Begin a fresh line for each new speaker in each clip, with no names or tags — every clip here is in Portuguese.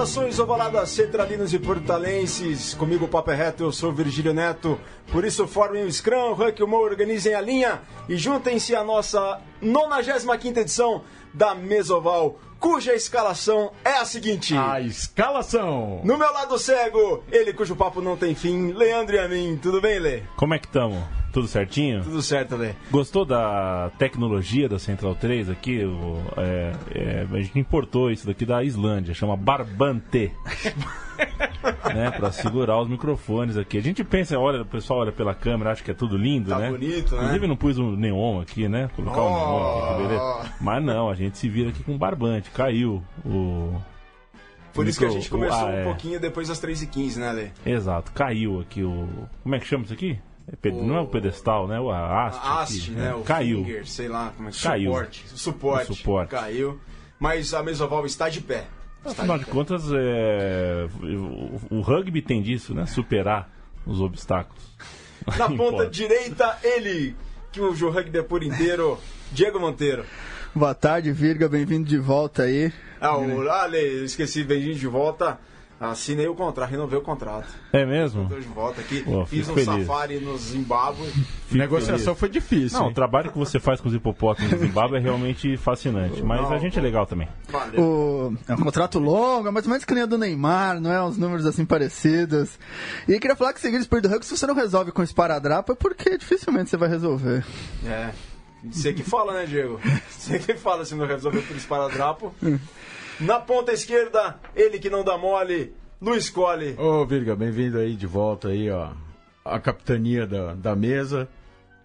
Saudações ovaladas centralinos e portalenses. Comigo o papo é reto, eu sou Virgílio Neto. Por isso formem o Scrum, o Huck e o Mo, organizem a linha e juntem-se à nossa 95 edição da Mesoval, cuja escalação é a seguinte.
A escalação.
No meu lado cego, ele cujo papo não tem fim, Leandro e a mim. Tudo bem, Lê?
Como é que estamos? Tudo certinho?
Tudo certo, Lê.
Gostou da tecnologia da Central 3 aqui? O, é, é, a gente importou isso daqui da Islândia, chama Barbante. né, pra segurar os microfones aqui. A gente pensa, olha, o pessoal olha pela câmera, acha que é tudo lindo,
Tá
né?
bonito, né?
Inclusive não pus um neon aqui, né? Colocar um neon aqui, beleza. Mas não, a gente se vira aqui com barbante. Caiu o.
Por isso que a gente começou
ah,
um
é.
pouquinho depois das 3h15, né, Lê?
Exato, caiu aqui o. Como é que chama isso aqui? É
O-
Não é o pedestal, né? O a haste.
A
aqui,
haste, né? O
Caiu.
finger, sei lá como é que
Caiu.
Suporte. O suporte.
O suporte.
Caiu. Mas a Mesoval está de pé. Está
Afinal
de
de
pé.
contas, é, o, rugby tem disso, né? Superar os obstáculos.
Na ponta direita, ele, que o Rugby é por inteiro, Diego Monteiro.
Boa tarde, Virga, bem-vindo de volta aí.
Ah, o Ale, eu esqueci, bem de volta. Assinei o contrato, renovei o contrato.
É mesmo?
Estou de volta aqui.
Pô,
Fiz um
fico feliz.
safari no Zimbábue.
A negociação foi difícil.
Não, o
hein?
trabalho que você faz com os hipopótamos no Zimbábue é realmente fascinante. Mas
Não,
a gente é legal também.
Valeu.
O... É um contrato longo, é mais ou menos que nem a do Neymar, não é? Uns números assim parecidos. E queria falar que seguir o espírito do rugby, se você não resolve com esparadrapo, é porque dificilmente você vai resolver.
É. Você que fala, né, Diego? Você que fala se não resolver por esparadrapo. Na ponta esquerda, ele que não dá mole, Luiz Colli.
Ô, Virga, bem-vindo aí de volta aí, ó. A capitania da, da mesa.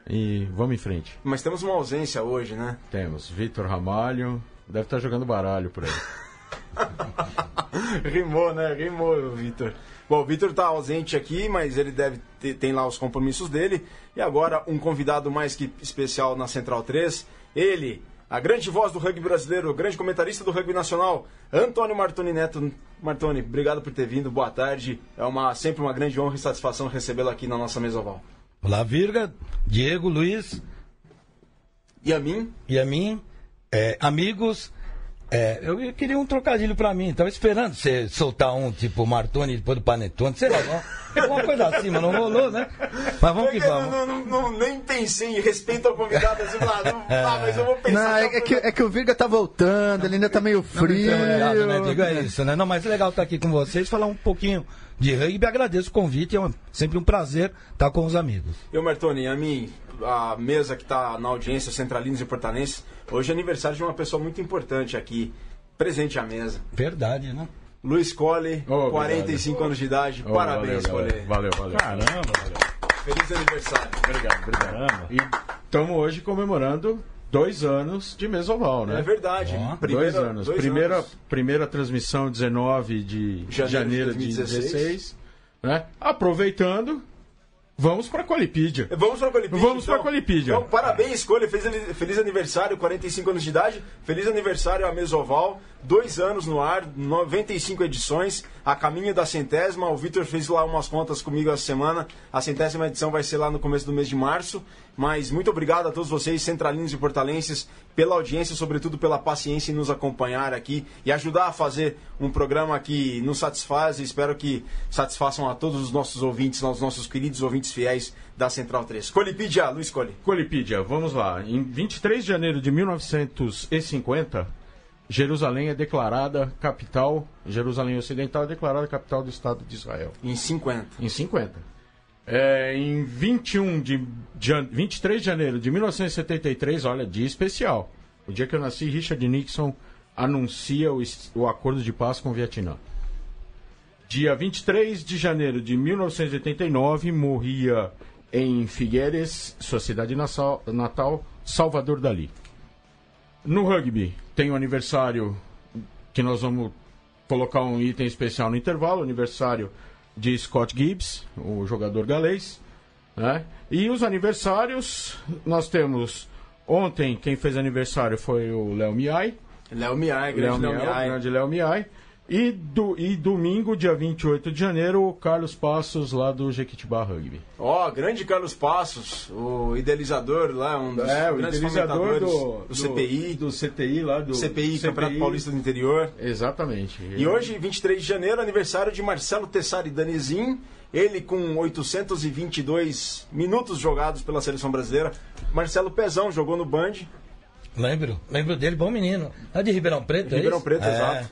E vamos em frente.
Mas temos uma ausência hoje, né?
Temos Vitor Ramalho. Deve estar jogando baralho por aí.
Rimou, né? Rimou, Vitor. Bom, o Vitor tá ausente aqui, mas ele deve ter tem lá os compromissos dele. E agora, um convidado mais que especial na Central 3. Ele, a grande voz do rugby brasileiro, o grande comentarista do rugby nacional, Antônio Martoni Neto. Martoni, obrigado por ter vindo, boa tarde. É uma, sempre uma grande honra e satisfação recebê-lo aqui na nossa mesa oval.
Olá, Virga, Diego, Luiz
E a mim,
e a mim, é, amigos. É, eu queria um trocadilho pra mim, tava esperando você soltar um tipo Martoni depois do Panetone, sei lá, não, alguma coisa assim, mas não rolou, né? Mas vamos que
Eu
vamos.
não, não- não- nem pensei em respeito ao convidado, assim, lá, não, ah, mas eu vou pensar.
Não, é, é que, é que o Virga tá voltando, ele ainda tá meio frio.
Obrigado, né? Digo, é isso, né? Não, mas é legal estar aqui com vocês, falar um pouquinho de rugby. Agradeço o convite, é um- sempre um prazer estar com os amigos.
Eu, Martoni, a mim, a mesa que está na audiência, Centralinos e Portalenses, hoje é aniversário de uma pessoa muito importante aqui, presente à mesa.
Verdade, né?
Luiz Colli,
Oh,
45 anos de idade,
Ô,
parabéns,
valeu, galera. Valeu, valeu.
Caramba,
Feliz aniversário.
Obrigado, obrigado.
caramba.
E estamos hoje comemorando dois anos de Mesoval, né?
É verdade. Primeira-
dois anos.
dois
primeira,
anos.
primeira transmissão, 19 de
Janeiro
janeiro,
de
de
2016.
2016. né? Aproveitando, vamos para a Colipídia.
Vamos para a Colipídia.
Vamos pra Colipídia.
Então, parabéns, Colli. Feliz, aniversário, 45 anos de idade. Feliz aniversário a Mesoval. Dois anos no ar, 95 edições. A caminho da centésima. O Vitor fez lá umas contas comigo essa semana. A centésima edição vai ser lá no começo do mês de março. Mas muito obrigado a todos vocês, centralinos e portalenses, pela audiência, sobretudo pela paciência em nos acompanhar aqui e ajudar a fazer um programa que nos satisfaz e espero que satisfaçam a todos os nossos ouvintes, aos nossos queridos ouvintes fiéis da Central 3. Colipídia, Luiz Coli.
Colipídia, vamos lá. Em 23 de janeiro de 1950, Jerusalém é declarada capital, Jerusalém Ocidental é declarada capital do Estado de Israel.
Em 50.
Em 50. É, em 21 de, jan- 23 de janeiro de 1973, olha, dia especial. O dia que eu nasci, Richard Nixon anuncia o, o acordo de paz com o Vietnã. Dia 23 de janeiro de 1989, morria em Figueires, sua cidade natal, Salvador Dali. No rugby, tem o aniversário que nós vamos colocar um item especial no intervalo, aniversário de Scott Gibbs, o jogador galês. Né? E os aniversários, nós temos ontem quem fez aniversário foi o Léo Miai,
Léo Miai, grande Léo
Miai. grande Léo Miai. E, do, e domingo, dia 28 de janeiro, o Carlos Passos lá do Jequitibá Rugby.
Ó, grande Carlos Passos, o idealizador lá, um dos
É, o
grandes
idealizador do,
do, CPI,
Do CTI lá do.
CPI, Campeonato Paulista do Interior.
Exatamente.
E hoje, 23 de janeiro, aniversário de Marcelo Tessari Danezin. Ele com 822 minutos jogados pela seleção brasileira. Marcelo Pezão jogou no Band.
Lembro, lembro dele, bom menino. É de Ribeirão Preto, é
Ribeirão? Preto,
É,
exato.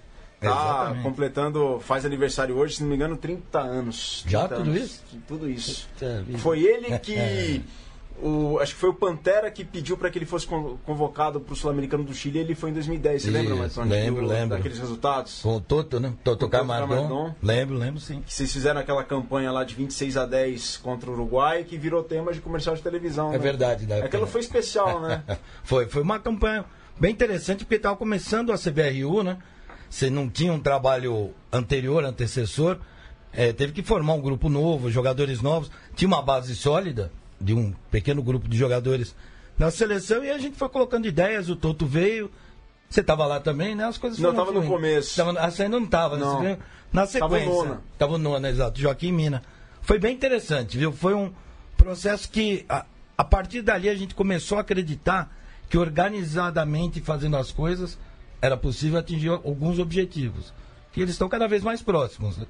Tá completando, faz aniversário hoje, se não me engano, 30 anos.
Já
30
tudo
anos.
isso?
Tudo isso.
Puta vida.
Foi ele que. O, acho que foi o Pantera que pediu para que ele fosse con- convocado para o Sul-Americano do Chile. Ele foi em 2010. Você lembra,
Isso,
Martoni?
lembro,
Do-
lembro.
Daqueles resultados?
Com o Toto, né? Toto. Camardon. Lembro, lembro sim.
Que vocês fizeram aquela campanha lá de 26 a 10 contra o Uruguai, que virou tema de comercial de televisão.
É
né?
verdade, da
Aquela foi especial, né?
Foi, foi uma campanha bem interessante, porque estava começando a CBRU, né? Você não tinha um trabalho anterior, antecessor. eh, teve que formar um grupo novo, jogadores novos. Tinha uma base sólida de um pequeno grupo de jogadores na seleção e a gente foi colocando ideias. O Toto veio. Você estava lá também, né? As coisas
Não,
foram
tava no
fluindo.
começo.
Tava, ah, você ainda não estava, né?
Não.
Na
Tava
sequência.
nona.
Tava nona, exato. Joaquim Mina. Foi bem interessante, viu? Foi um processo que, a, a partir dali, a gente começou a acreditar que organizadamente fazendo as coisas era possível atingir alguns objetivos. Que eles estão cada vez mais próximos. né?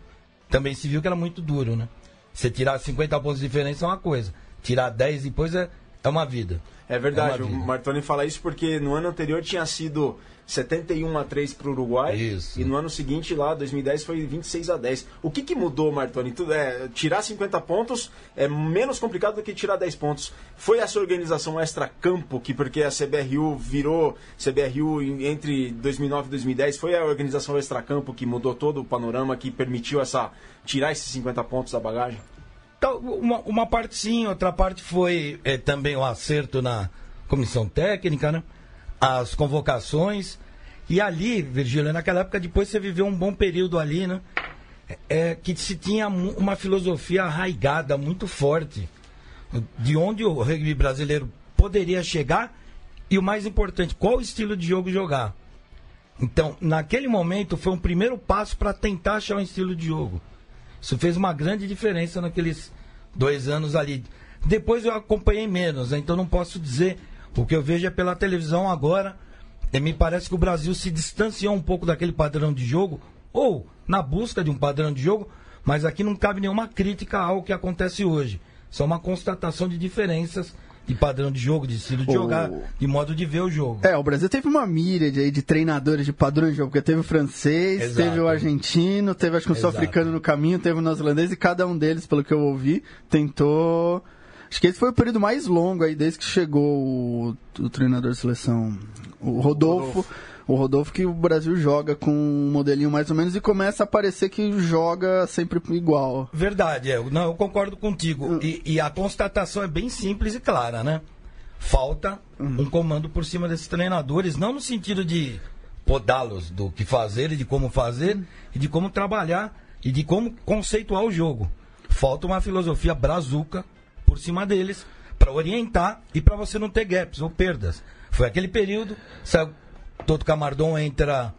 Também se viu que era muito duro, né? Você tirar 50 pontos de diferença é uma coisa. Tirar 10 depois é, é uma vida.
É verdade,
É
o. Martoni fala isso porque no ano anterior tinha sido 71 a 3 para o Uruguai
Isso.
e no ano seguinte, lá, 2010, foi 26 a 10. O que, que mudou, Martoni? Tudo, é, tirar 50 pontos é menos complicado do que tirar 10 pontos. Foi essa organização extra-campo que, porque a CBRU virou CBRU entre 2009 e 2010, foi a organização extra-campo que mudou todo o panorama, que permitiu essa tirar esses 50 pontos da bagagem?
Uma, uma parte sim, outra parte foi eh, também o acerto na comissão técnica, né? As convocações. E ali, Virgílio, naquela época, depois você viveu um bom período ali, né? É, que se tinha uma filosofia arraigada, muito forte, de onde o rugby brasileiro poderia chegar e o mais importante, qual estilo de jogo jogar. Então, naquele momento, foi um primeiro passo para tentar achar um estilo de jogo. Isso fez uma grande diferença naqueles dois anos ali. Depois eu acompanhei menos, né? então não posso dizer. O que eu vejo é pela televisão agora. E me parece que o Brasil se distanciou um pouco daquele padrão de jogo, ou na busca de um padrão de jogo, mas aqui não cabe nenhuma crítica ao que acontece hoje. Só uma constatação de diferenças de padrão de jogo, de estilo de
O-
jogar, de modo de ver o jogo.
É, o Brasil teve uma míriade aí de treinadores de padrões de jogo, porque teve o francês,
Exato.
teve o argentino, teve acho que
Exato.
sul-africano no caminho, teve o neozelandês e cada um deles, pelo que eu ouvi, tentou. Acho que esse foi o período mais longo aí, desde que chegou o, o treinador de seleção, o Rodolfo. O Rodolfo que o Brasil joga com um modelinho mais ou menos e começa a parecer que joga sempre igual.
Verdade, é. Não, eu concordo contigo. E, e a constatação é bem simples e clara, né? Falta um comando por cima desses treinadores, não no sentido de podá-los do que fazer e de como fazer, e de como trabalhar e de como conceituar o jogo. Falta uma filosofia brazuca por cima deles para orientar e para você não ter gaps ou perdas. Foi aquele período, saiu Toto Camardon entra,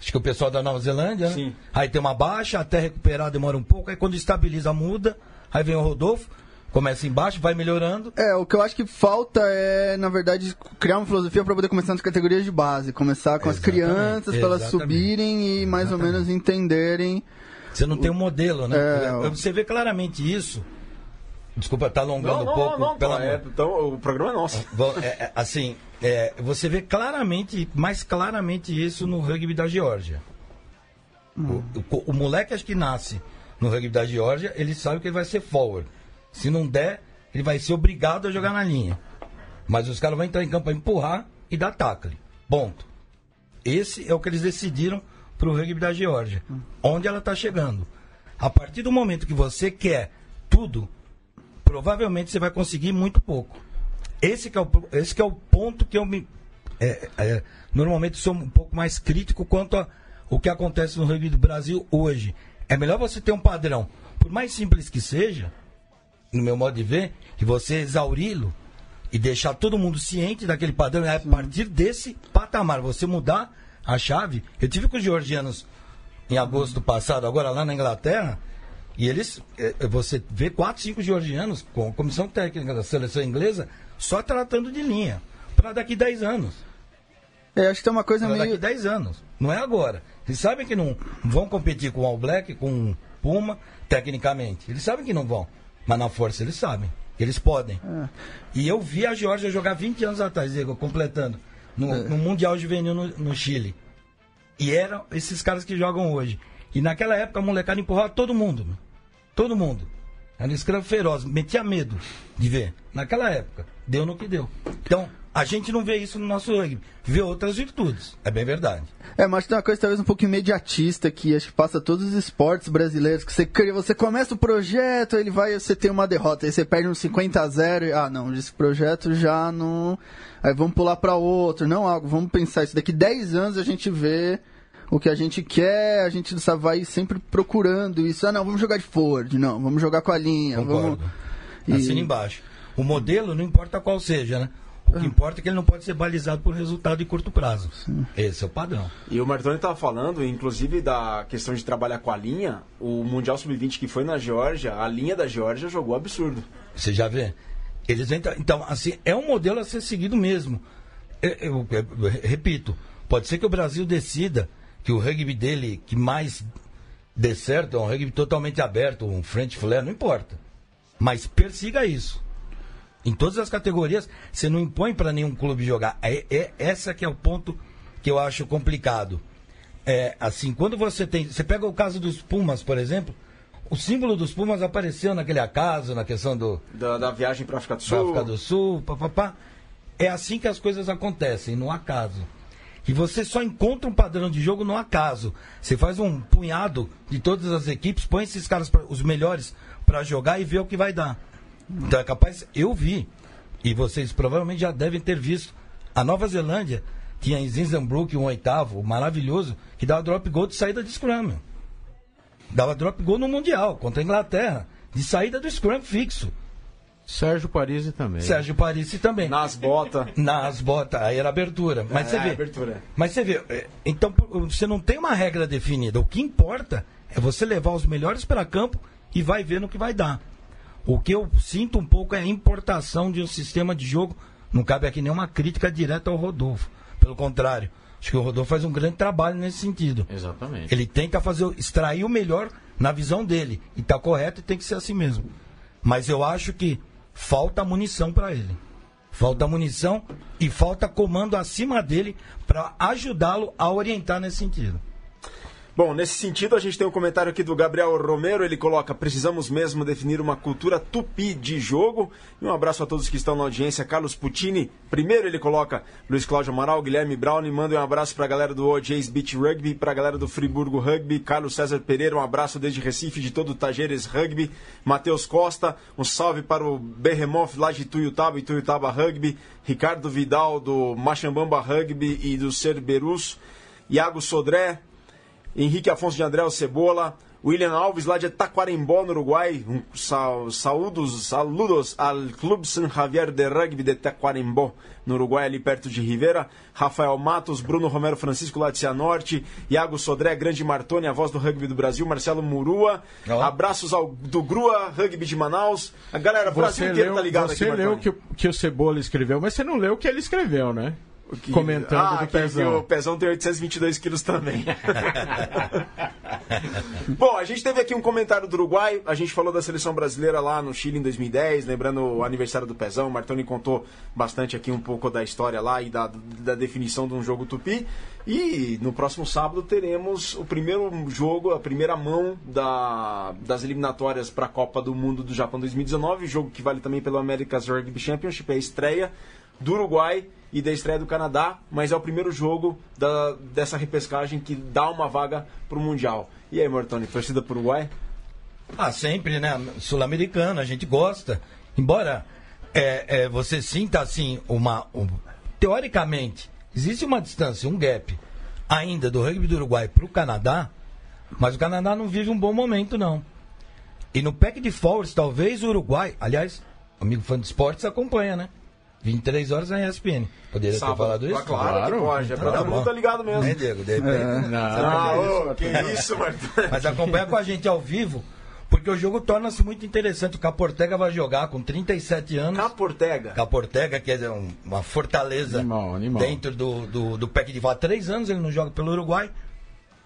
acho que o pessoal da Nova Zelândia, né?
Sim.
Aí tem uma baixa, até recuperar demora um pouco, aí quando estabiliza muda, aí vem o Rodolfo, começa embaixo, vai melhorando.
É, o que eu acho que falta é, na verdade, criar uma filosofia para poder começar nas categorias de base. Começar com as
Exatamente,
crianças, para elas subirem e mais ou menos entenderem.
Você não tem um modelo, né?
É, o-
Você vê claramente isso. Desculpa, tá alongando
Não, não,
um pouco.
não, não,
pelo
tá, é, então, o programa é nosso.
É, é, assim, é, você vê claramente, mais claramente isso no rugby da Geórgia. O, o- o moleque acho que nasce no rugby da Geórgia, ele sabe que ele vai ser forward. Se não der, ele vai ser obrigado a jogar na linha. Mas os caras vão entrar em campo para empurrar e dar tackle. Ponto. Esse é o que eles decidiram para o rugby da Geórgia. Onde ela está chegando. A partir do momento que você quer tudo, provavelmente você vai conseguir muito pouco. Esse que é o, esse que é o ponto que eu me. é, é, normalmente sou um pouco mais crítico quanto a o que acontece no rugby do Brasil hoje. É melhor você ter um padrão, por mais simples que seja, no meu modo de ver, e você exauri-lo e deixar todo mundo ciente daquele padrão. E a partir desse patamar, você mudar a chave. Eu tive com os georgianos em agosto passado, agora lá na Inglaterra, e eles, é, é, você vê quatro, cinco georgianos com a comissão técnica da seleção inglesa só tratando de linha, para daqui 10 anos.
É, acho que tem uma coisa
Pra
meio.
daqui 10 anos, não é agora. Eles sabem que não vão competir com o All Black, com o Puma, tecnicamente. Eles sabem que não vão, mas na força eles sabem. que Eles podem. E eu vi a Geórgia jogar 20 anos atrás, Diego, completando, no, no Mundial Juvenil no, no Chile. E eram esses caras que jogam hoje. E naquela época a molecada empurrava todo mundo. Todo mundo. Era um escravo feroz, metia medo de ver. Naquela época. Deu no que deu. Então, a gente não vê isso no nosso rugby. Vê outras virtudes. É bem verdade.
É, mas tem uma coisa talvez um pouco imediatista que acho que passa todos os esportes brasileiros. Que você, cria- você começa o projeto, ele vai, você tem uma derrota, aí você perde uns 50 a 0 e, ah, não, esse projeto já não. Aí vamos pular para outro. Não, algo, vamos pensar isso. Daqui 10 anos a gente vê o que a gente quer, a gente sabe, vai sempre procurando isso. Ah, não, vamos jogar de Ford, não, vamos jogar com a linha.
Concordo.
Vamos... E-
Assina embaixo. O modelo não importa qual seja, né? O que importa é que ele não pode ser balizado por resultado de curto prazo. Esse é o padrão.
E o Martoni estava falando, inclusive, da questão de trabalhar com a linha. O Mundial Sub-20 que foi na Geórgia, a linha da Geórgia jogou absurdo.
Você já vê? Eles entram, então, assim, é um modelo a ser seguido mesmo. Eu, eu- eu- repito, pode ser que o Brasil decida que o rugby dele que mais dê certo é um rugby totalmente aberto, um French flare, não importa. Mas persiga isso. Em todas as categorias, você não impõe para nenhum clube jogar. É, é essa que é o ponto que eu acho complicado. É, assim, quando você tem. Você pega o caso dos Pumas, por exemplo. O símbolo dos Pumas apareceu naquele acaso, na questão do,
Da, da viagem para África do
da
Sul.
África do Sul, papapá. É assim que as coisas acontecem, no acaso. E você só encontra um padrão de jogo no acaso. Você faz um punhado de todas as equipes, põe esses caras, pra- os melhores, para jogar e vê o que vai dar. Então é capaz, eu vi, e vocês provavelmente já devem ter visto, a Nova Zelândia tinha em Zinzambrook um oitavo, maravilhoso, que dava drop goal de saída de scrum. meu. Dava drop goal no Mundial, contra a Inglaterra, de saída do scrum fixo.
Sérgio Parisi também.
Sérgio Parisi também.
Nas botas.
Nas botas, aí era abertura. Mas
É,
você vê.
abertura.
Mas você vê, é, então você não tem uma regra definida. O que importa é você levar os melhores para campo e vai ver no que vai dar. O que eu sinto um pouco é a importação de um sistema de jogo. Não cabe aqui nenhuma crítica direta ao Rodolfo. Pelo contrário, acho que o Rodolfo faz um grande trabalho nesse sentido.
Exatamente.
Ele tenta fazer, extrair o melhor na visão dele. E está correto e tem que ser assim mesmo. Mas eu acho que falta munição para ele. Falta munição e falta comando acima dele para ajudá-lo a orientar nesse sentido.
Bom, nesse sentido, a gente tem um comentário aqui do Gabriel Romero. Ele coloca: precisamos mesmo definir uma cultura tupi de jogo. E um abraço a todos que estão na audiência. Carlos Puccini. Primeiro, ele coloca Luiz Cláudio Amaral, Guilherme Brown. E manda um abraço para a galera do OJ's Beach Rugby, para a galera do Friburgo Rugby. Carlos César Pereira, um abraço desde Recife, de todo o Tajeres Rugby. Matheus Costa, um salve para o Behemoth lá de Tuiutaba e Tuiutaba Rugby. Ricardo Vidal, do Machambamba Rugby e do Cerberus. Iago Sodré, Henrique Afonso de André o Cebola, William Alves lá de Taquarembó, no Uruguai. Um sa- saúdos, saludos ao Clube San Javier de Rugby de Taquarembó, no Uruguai, ali perto de Rivera. Rafael Matos, Bruno Romero Francisco lá de Cianorte, Iago Sodré, Grande Martoni, a voz do rugby do Brasil, Marcelo Murua.
Ó.
Abraços ao do Grua Rugby de Manaus. A galera, o Brasil
Você
inteiro
leu,
tá ligado
você
aqui,
leu
Martoni.
que, o- que o Cebola escreveu, mas você não leu o que ele escreveu, né?
Que-
Comentando
ah,
do
que- que
Pezão.
o Pezão tem 822 quilos também. Bom, a gente teve aqui um comentário do Uruguai. A gente falou da seleção brasileira lá no Chile em 2010, lembrando o aniversário do Pezão. O Martoni contou bastante aqui um pouco da história lá e da, da definição de um jogo tupi. E no próximo sábado teremos o primeiro jogo, a primeira mão da- das eliminatórias para a Copa do Mundo do Japão 2019. Jogo que vale também pelo America's Rugby Championship, é a estreia do Uruguai e da estreia do Canadá, mas é o primeiro jogo da- dessa repescagem que dá uma vaga para o Mundial. E aí, Mortoni, torcida para Uruguai?
Ah, sempre, né? Sul-americano, a gente gosta. Embora é, é, você sinta assim uma. um- teoricamente, existe uma distância, um gap ainda do rugby do Uruguai para o Canadá, mas o Canadá não vive um bom momento, não. E no pack de forwards, talvez o Uruguai, aliás, amigo fã de esportes acompanha, né? 23 horas na ESPN. Poderia ter
Sábado.
falado isso?
Ah, Claro,
Claro.
que pode. É pra
tá
todo mundo tá ligado mesmo.
Né, Diego? De repente.
Ah, ô, que isso, Martão.
Mas acompanha com a gente ao vivo, porque o jogo torna-se muito interessante. O Caportega vai jogar com 37 anos.
Caportega.
Caportega, que é um- uma fortaleza
Animal, animal.
dentro do, do, do PEC de Vá. Três anos ele não joga pelo Uruguai.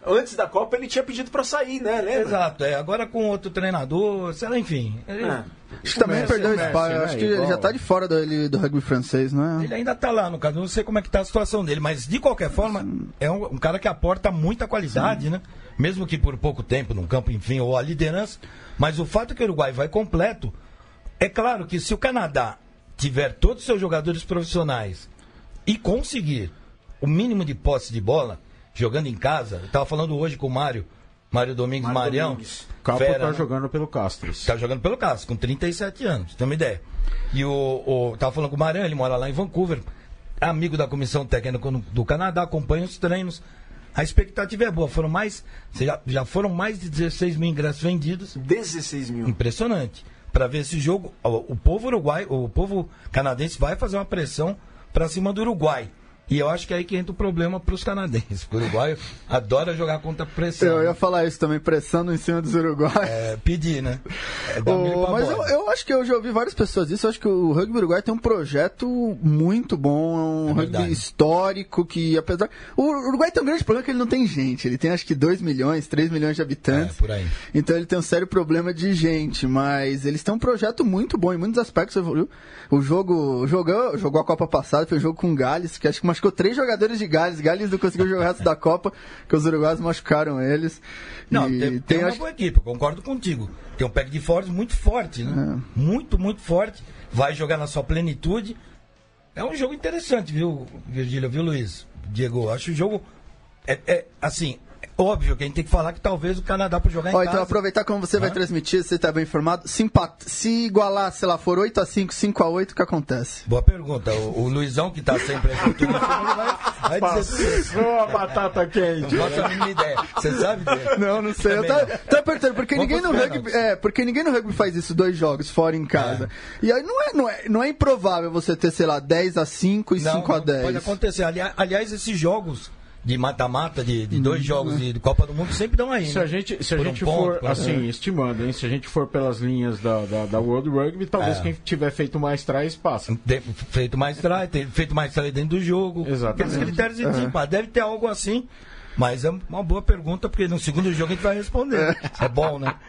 Antes da Copa ele tinha pedido pra sair, né? Lembra?
Exato, é. Agora com outro treinador, sei lá, enfim. Ele,
É.
Acho que também
Messi,
perdeu
Messi,
espaço.
né?
Acho que ele
Igual.
já tá de fora do, ele- do rugby francês, não é?
ele ainda tá lá, no caso. Não sei como é que tá a situação dele, mas de qualquer forma, é um, um cara que aporta muita qualidade, né? Mesmo que por pouco tempo, num campo, enfim, ou a liderança. Mas o fato é que o Uruguai vai completo. É claro que se o Canadá tiver todos os seus jogadores profissionais e conseguir o mínimo de posse de bola, jogando em casa, eu tava falando hoje com o Mário, Mário Domingues,
Mário
Marião.
O Capo
fera,
tá
né?
jogando pelo Castres.
Tá jogando pelo Cássio, com 37 anos, tem uma ideia. E o, o. Tava falando com o Maran, ele mora lá em Vancouver, amigo da comissão técnica do Canadá, acompanha os treinos. A expectativa é boa. Foram mais. Já, já foram mais de 16 mil ingressos vendidos.
16 mil.
Impressionante. Para ver esse jogo, o, o povo uruguai, o povo canadense vai fazer uma pressão para cima do Uruguai. E eu acho que é aí que entra o problema para os canadenses. O uruguaio adora jogar contra pressão.
Eu ia falar isso também, pressando em cima dos uruguaios.
É, pedir, né? É pra
mas eu, eu acho que eu já ouvi várias pessoas disso. Eu acho que o rugby uruguai tem um projeto muito bom, é um
É
rugby histórico que, apesar. O Uruguai tem um grande problema que ele não tem gente. Ele tem acho que 2 milhões, 3 milhões de habitantes.
É, por aí.
Então ele tem um sério problema de gente, mas eles têm um projeto muito bom em muitos aspectos. O jogo jogou, jogou a Copa passada, foi um jogo com Gales, que acho que machucou três jogadores de Gales. Gales não conseguiu jogar o resto da Copa, que os uruguaios machucaram eles.
Não,
E
tem, tem uma
acho-
boa equipe, concordo contigo. Tem um pack de fortes muito forte, né?
É.
Muito, muito forte. Vai jogar na sua plenitude. É um jogo interessante, viu, Virgílio, viu, Luiz? Diego, acho o jogo. É, é, assim, óbvio que a gente tem que falar que talvez o Canadá por jogar em
Ó,
casa.
então aproveitar como você vai
Hã?
transmitir, você tá bem informado. Se, empat... se igualar, sei lá, for 8x5, 5x8, o que acontece?
Boa pergunta. O, o Luizão, que tá sempre aqui, tudo vai, vai dizer.
Passou a batata quente.
Não faço a mínima ideia. Você sabe, Diego?
Não, não sei. Eu tava perguntando, porque
Vamos
ninguém no rugby. É, porque ninguém no rugby faz isso, dois jogos fora em casa. E aí não é, não, é, não é improvável você ter, sei lá, 10x5 e
Não,
5x10.
não Pode acontecer. Ali- Aliás, esses jogos de mata-mata, de, de
Uhum.
dois jogos de, de Copa do Mundo, sempre dão aí.
Se
né?
a gente, se a
Por um
gente
ponto,
for,
um-
assim, estimando, hein? Se a gente for pelas linhas da, da, da World Rugby, talvez
É.
quem tiver feito mais trás passa.
Tem feito mais tem feito mais try dentro do jogo.
Exatamente.
Aqueles critérios de desempate. Deve ter algo assim. Mas é uma boa pergunta, porque no segundo jogo a gente vai responder. É bom, né?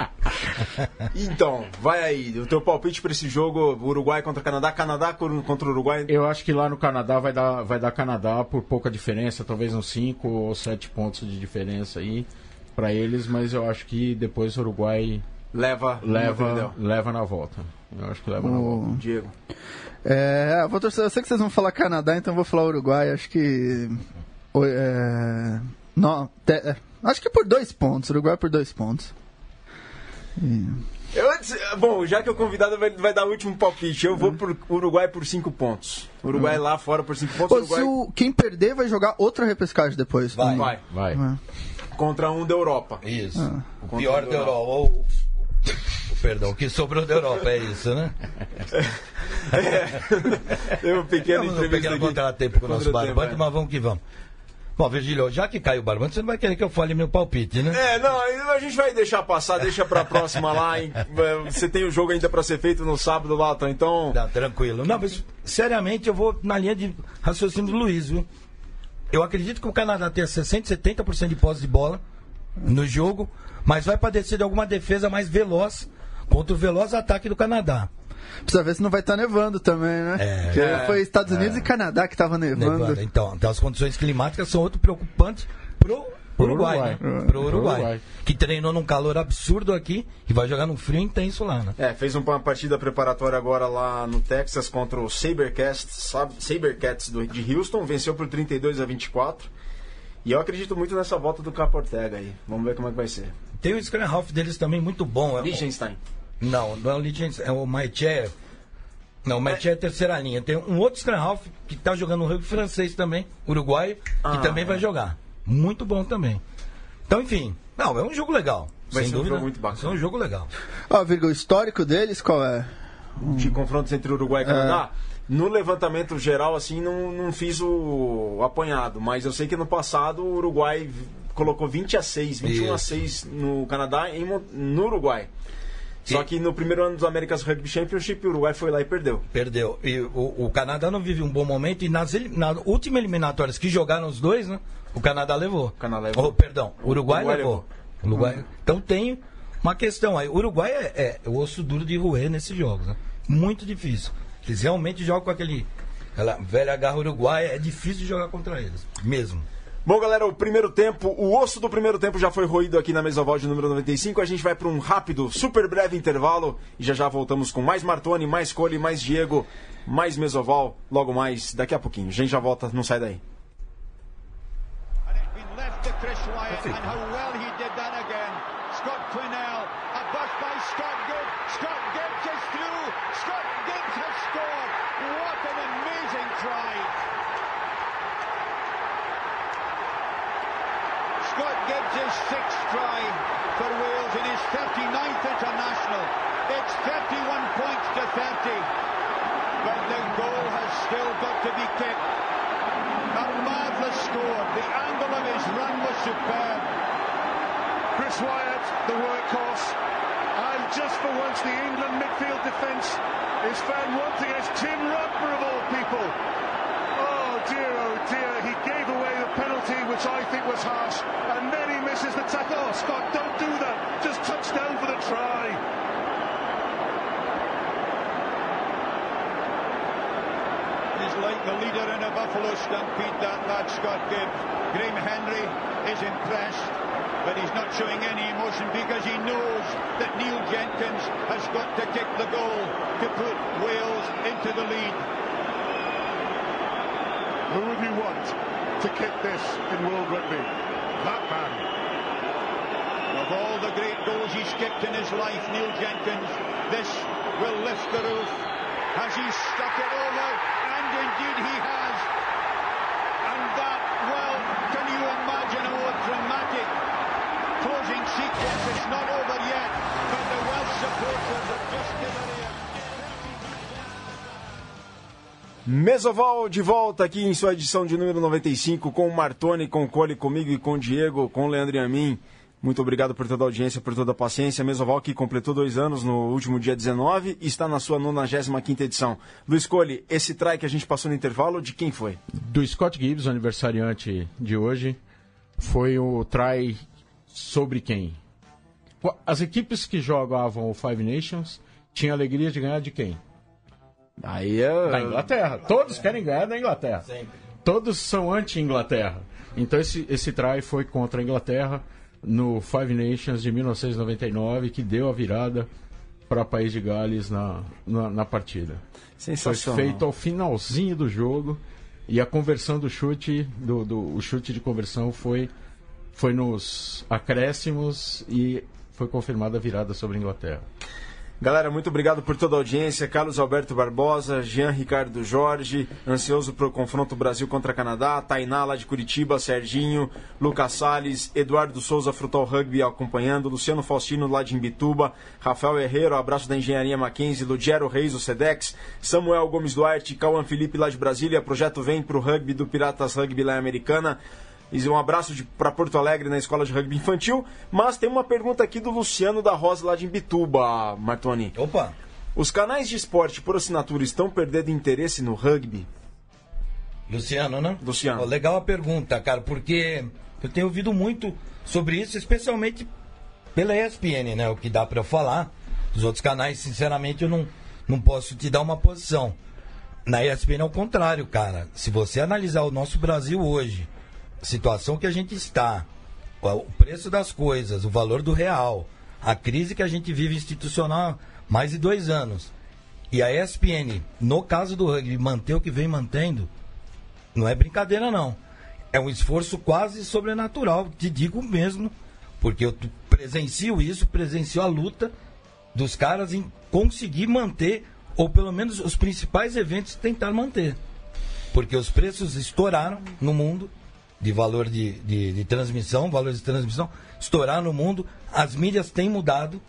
Então, vai aí. O teu palpite pra esse jogo, Uruguai contra Canadá, Canadá contra Uruguai.
Eu acho que lá no Canadá vai dar, vai dar Canadá por pouca diferença, talvez uns 5 ou 7 pontos de diferença aí pra eles, mas eu acho que depois o Uruguai
Leva,
leva, leva na volta. Eu acho que leva na volta.
O-
Diego.
É, eu vou torcer, eu sei que vocês vão falar Canadá, então eu vou falar Uruguai. Acho que. o- É, não, te- é, acho que por dois pontos. Uruguai por dois pontos.
Eu, antes- bom, já que o convidado vai, vai dar o último palpite, eu vou por Uruguai por 5 pontos. Uruguai lá fora por 5 pontos.
Pô, se
Uruguai
o, quem perder vai jogar outra repescagem depois.
Vai.
vai.
Vai.
Contra um da Europa.
Isso.
Ah.
O pior da Europa. ou- o- o- perdão, o que sobrou da Europa, é isso, né?
Teve um pequeno
pequeno contratempo com o nosso barbante,
é.
mas vamos que vamos. Bom, Virgílio, já que caiu o barbante, você não vai querer que eu fale meu palpite, né?
É, não, a gente vai deixar passar, deixa pra próxima lá. em- Você tem o jogo ainda pra ser feito no sábado lá, então.
Tá, tranquilo. Não, mas seriamente eu vou na linha de raciocínio do Luiz, viu? Eu acredito que o Canadá tenha 60, 70% de posse de bola no jogo, mas vai padecer de alguma defesa mais veloz contra o veloz ataque do Canadá.
Precisa ver se não vai estar nevando também, né?
É.
Porque
É.
foi Estados Unidos e Canadá que tava nevando.
Nevando. Então, então, as condições climáticas são outro preocupante pro
Pro
Uruguai,
Uruguai.
né? Pro Uruguai,
Uruguai.
Que treinou num calor absurdo aqui e vai jogar num frio intenso lá, né?
É, fez uma partida preparatória agora lá no Texas contra o Sabercats, de Houston, venceu por 32 a 24. E eu acredito muito nessa volta do Capo Ortega aí. Vamos ver como é que vai ser.
Tem o Scrum Half deles também muito bom. É o-
Liechtenstein.
Não, não é o Liechtenstein, é o Maitje. Não, o Maitje é a terceira linha. Tem um outro Scrum Half que tá jogando no rugby francês também, uruguaio, que
Ah,
também
é.
vai jogar. Muito bom também. Então, enfim, não, é um jogo legal.
Vai
sem
ser um
dúvida.
jogo muito bacana.
Ser um jogo legal.
Ó, Virgo, o histórico deles qual é?
De confrontos entre Uruguai e Canadá. No levantamento geral, assim, não, não fiz o, apanhado, mas eu sei que no passado o Uruguai colocou 20 a 6, 21 a
Isso.
6 no Canadá Mon- no Uruguai. Só
E-
que no primeiro ano dos Americas Rugby Championship, o Uruguai foi lá e perdeu.
Perdeu. E o, o Canadá não vive um bom momento e nas, eli- na última eliminatórias que jogaram os dois, né? O Canadá levou. O
Canadá levou.
Oh, perdão, o Uruguai,
Uruguai
levou.
levou.
Uruguai. Então tem uma questão aí. O Uruguai é, é o osso duro de roer nesses jogos, né? Muito difícil. Eles realmente jogam com aquele. Aquela velha garra uruguaia, é difícil jogar contra eles. Mesmo.
Bom, galera, o primeiro tempo, o osso do primeiro tempo já foi roído aqui na Mesoval de número 95. A gente vai para um rápido, super breve intervalo e já já voltamos com mais Martoni, mais Cole, mais Diego, mais Mesoval, logo mais daqui a pouquinho. A gente já volta, não sai daí.
And still got to be kicked. A marvellous score. The angle of his run was superb.
Chris Wyatt, the workhorse. And just for once, the England midfield defence is found wanting as Tim Rugber of all people. Oh dear, oh dear. He gave away the penalty, which I think was harsh. And then he misses the tackle. Oh, Scott, don't do that. Just touch down for the try.
He's like the leader in a Buffalo Stampede, that lad Scott Gibbs. Graham Henry is impressed, but he's not showing any emotion because he knows that Neil Jenkins has got to kick the goal to put Wales into the lead.
Who would you want to kick this in World Rugby? That man.
Of all the great goals he's kicked in his life, Neil Jenkins, this will lift the roof. Has he stuck it over? Indeed he has. And that, well, can you imagine a more dramatic closing sequence? It's not over yet, but the Welsh supporters have just given it.
Mesoval de volta aqui em sua edição de número 95 com o Martoni, com o Cole, comigo e com o Diego, com o Leandro e a mim. Muito obrigado por toda a audiência, por toda a paciência. Mesoval que completou dois anos no último dia 19 e está na sua 95ª edição. Luiz Cole, esse try que a gente passou no intervalo, de quem foi?
do Scott Gibbs, aniversariante de hoje, foi o try sobre quem? As equipes que jogavam o Five Nations tinham alegria de ganhar de quem?
Aí é...
Da Inglaterra. Todos querem ganhar da Inglaterra. Todos são anti-Inglaterra. Então esse, esse try foi contra a Inglaterra no Five Nations de 1999, que deu a virada para o País de Gales na, na, na partida. Foi
Sensacional.
feito ao finalzinho do jogo e a conversão do chute, do, do- o chute de conversão foi, foi nos acréscimos e foi confirmada a virada sobre a Inglaterra.
Galera, muito obrigado por toda a audiência. Carlos Alberto Barbosa, Jean Ricardo Jorge, ansioso pro confronto Brasil contra Canadá, Tainá lá de Curitiba, Serginho, Lucas Salles, Eduardo Souza Frutal Rugby acompanhando, Luciano Faustino lá de Imbituba, Rafael Herrero, abraço da Engenharia Mackenzie, Ludiero Reis, o Sedex, Samuel Gomes Duarte, Cauã Felipe lá de Brasília, projeto vem pro rugby do Piratas Rugby lá em Americana. E um abraço para Porto Alegre na escola de rugby infantil. Mas tem uma pergunta aqui do Luciano da Rosa lá de Imbituba, Martoni.
Opa!
Os canais de esporte por assinatura estão perdendo interesse no rugby?
Luciano, né?
Luciano.
Ó, legal a pergunta, cara, porque eu tenho ouvido muito sobre isso, especialmente pela ESPN, né? O que dá pra eu falar. Os outros canais, sinceramente, eu não, não posso te dar uma posição. Na ESPN é o contrário, cara. Se você analisar o nosso Brasil hoje, situação que a gente está, o preço das coisas, o valor do real, a crise que a gente vive institucional há mais de dois anos. E a ESPN, no caso do rugby, manter o que vem mantendo, não é brincadeira, não. É um esforço quase sobrenatural, te digo mesmo, porque eu presencio isso, presencio a luta dos caras em conseguir manter, ou pelo menos os principais eventos tentar manter. Porque os preços estouraram no mundo, de valor de, de, de transmissão, valores de transmissão, estouraram no mundo, as mídias têm mudado.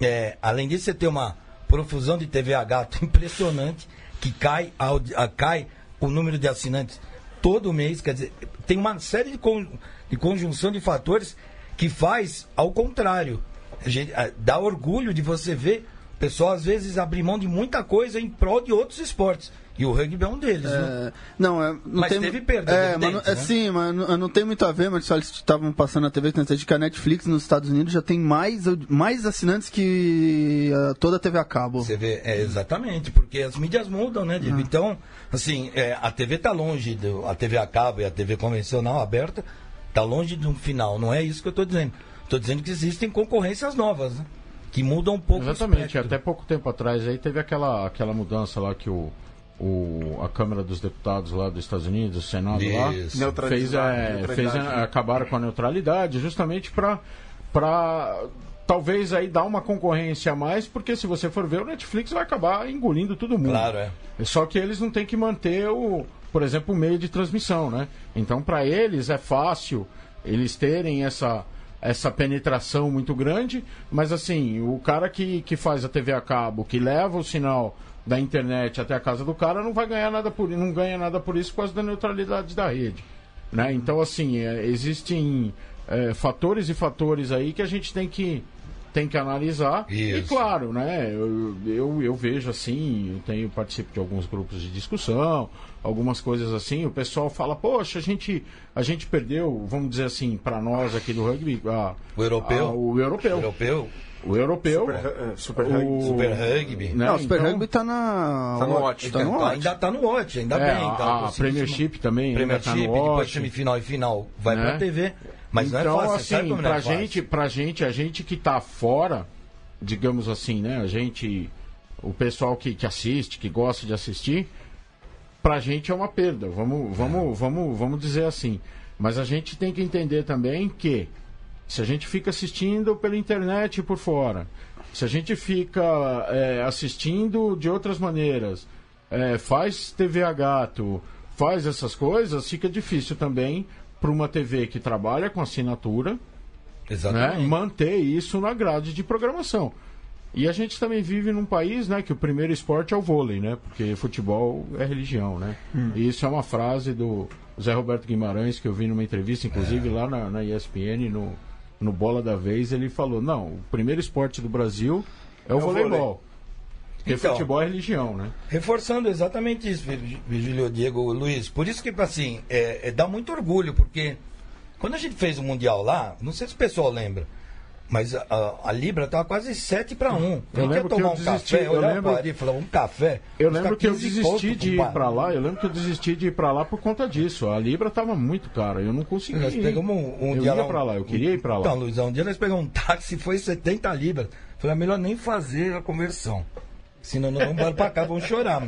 É, além disso, você tem uma profusão de TV a gato impressionante. que cai, a, a- cai o número de assinantes todo mês. Quer dizer, tem uma série de, con- de conjunção de fatores que faz ao contrário. A gente, ah, dá orgulho de você ver o pessoal, às vezes, abrir mão de muita coisa em prol de outros esportes. E o rugby é um deles.
É, não, é, não
Mas
tem,
teve perdas
É, mas é
né?
sim, mas não, não tem muito a ver, mas só eles estavam passando na TV que de que a Netflix nos Estados Unidos já tem mais, mais assinantes que ah, toda a TV a cabo.
Você vê, é, exatamente, porque as mídias mudam, né, Diego? Então, assim, é, a TV tá longe, do, a TV a cabo e a TV convencional aberta, tá longe de um final. Não é isso que eu tô dizendo. Tô dizendo que existem concorrências novas, né? Que mudam um pouco
Exatamente, até pouco tempo atrás aí teve aquela, aquela mudança lá que o, o, a Câmara dos Deputados lá dos Estados Unidos, o Senado lá,
Isso.
fez, é, fez a- acabaram com a neutralidade justamente para para talvez aí dar uma concorrência a mais, porque se você for ver, o Netflix vai acabar engolindo todo mundo.
Claro, é.
Só que eles não têm que manter o, por exemplo, o meio de transmissão, né? Então, para eles é fácil eles terem essa essa penetração muito grande, mas assim, o cara que, que faz a TV a cabo, que leva o sinal da internet até a casa do cara, não vai ganhar nada por não ganha nada por isso por causa da neutralidade da rede, né? Então, assim, é, existem é, fatores e fatores aí que a gente tem que tem que analisar. E
Isso.
claro, né? Eu, eu, eu vejo assim, eu tenho participo de alguns grupos de discussão, algumas coisas assim. O pessoal fala, poxa, a gente, a gente perdeu, vamos dizer assim, para nós aqui do rugby, a-
O europeu.
a- o europeu.
Europeu,
O europeu.
Super, é, super
o-
rugby.
Super Rugby.
né,
Não, o Super
então,
Rugby tá na.
Tá no Watch.
Tá no
Então,
Watch.
ainda tá no Watch, ainda
é,
bem. Tá
a, a
conseguindo-
Premiership também ainda tá
Premiership,
no
depois
Watch.
semifinal e final vai
Né?
pra TV. Mas
então,
não é fácil, sabe
assim,
não é
pra
fácil?
gente, pra gente, a gente que tá fora, digamos assim, né? A gente, o pessoal que, que assiste, que gosta de assistir, pra gente é uma perda. Vamos, vamos, vamos, vamos dizer assim. Mas a gente tem que entender também que se a gente fica assistindo pela internet e por fora, se a gente fica é, assistindo de outras maneiras, é, faz TV a gato, faz essas coisas, fica difícil também para uma TV que trabalha com assinatura né, manter isso na grade de programação. E a gente também vive num país, né, que o primeiro esporte é o vôlei, né? Porque futebol é religião, né? E isso é uma frase do Zé Roberto Guimarães que eu vi numa entrevista, inclusive lá na, na ESPN, no, no Bola da Vez, ele falou: não, o primeiro esporte do Brasil é o
vôlei.
voleibol. Porque
Então.
futebol é religião, né?
Reforçando exatamente isso, Vir- Virgílio Diego Luiz. Por isso que, assim, é, é- dá muito orgulho, porque quando a gente fez o Mundial lá, não sei se o pessoal lembra, mas a, a- Libra estava quase 7 para 1.
Eu lembro
ia
que
tomar
eu
um
desisti,
café,
eu lembro-
pro Ari e falava, um café.
Eu lembro que eu
15
desisti de ir pra lá, eu lembro que eu desisti de ir pra lá por conta disso. A Libra tava muito cara, eu não conseguia.
Nós pegamos um, um
eu
dia
ia
lá,
lá, eu queria ir pra lá.
Então, Luizão, um dia nós pegamos um táxi, foi 70 libras. Falei, é melhor nem fazer a conversão. Senão nós vamos pra cá, vamos chorar.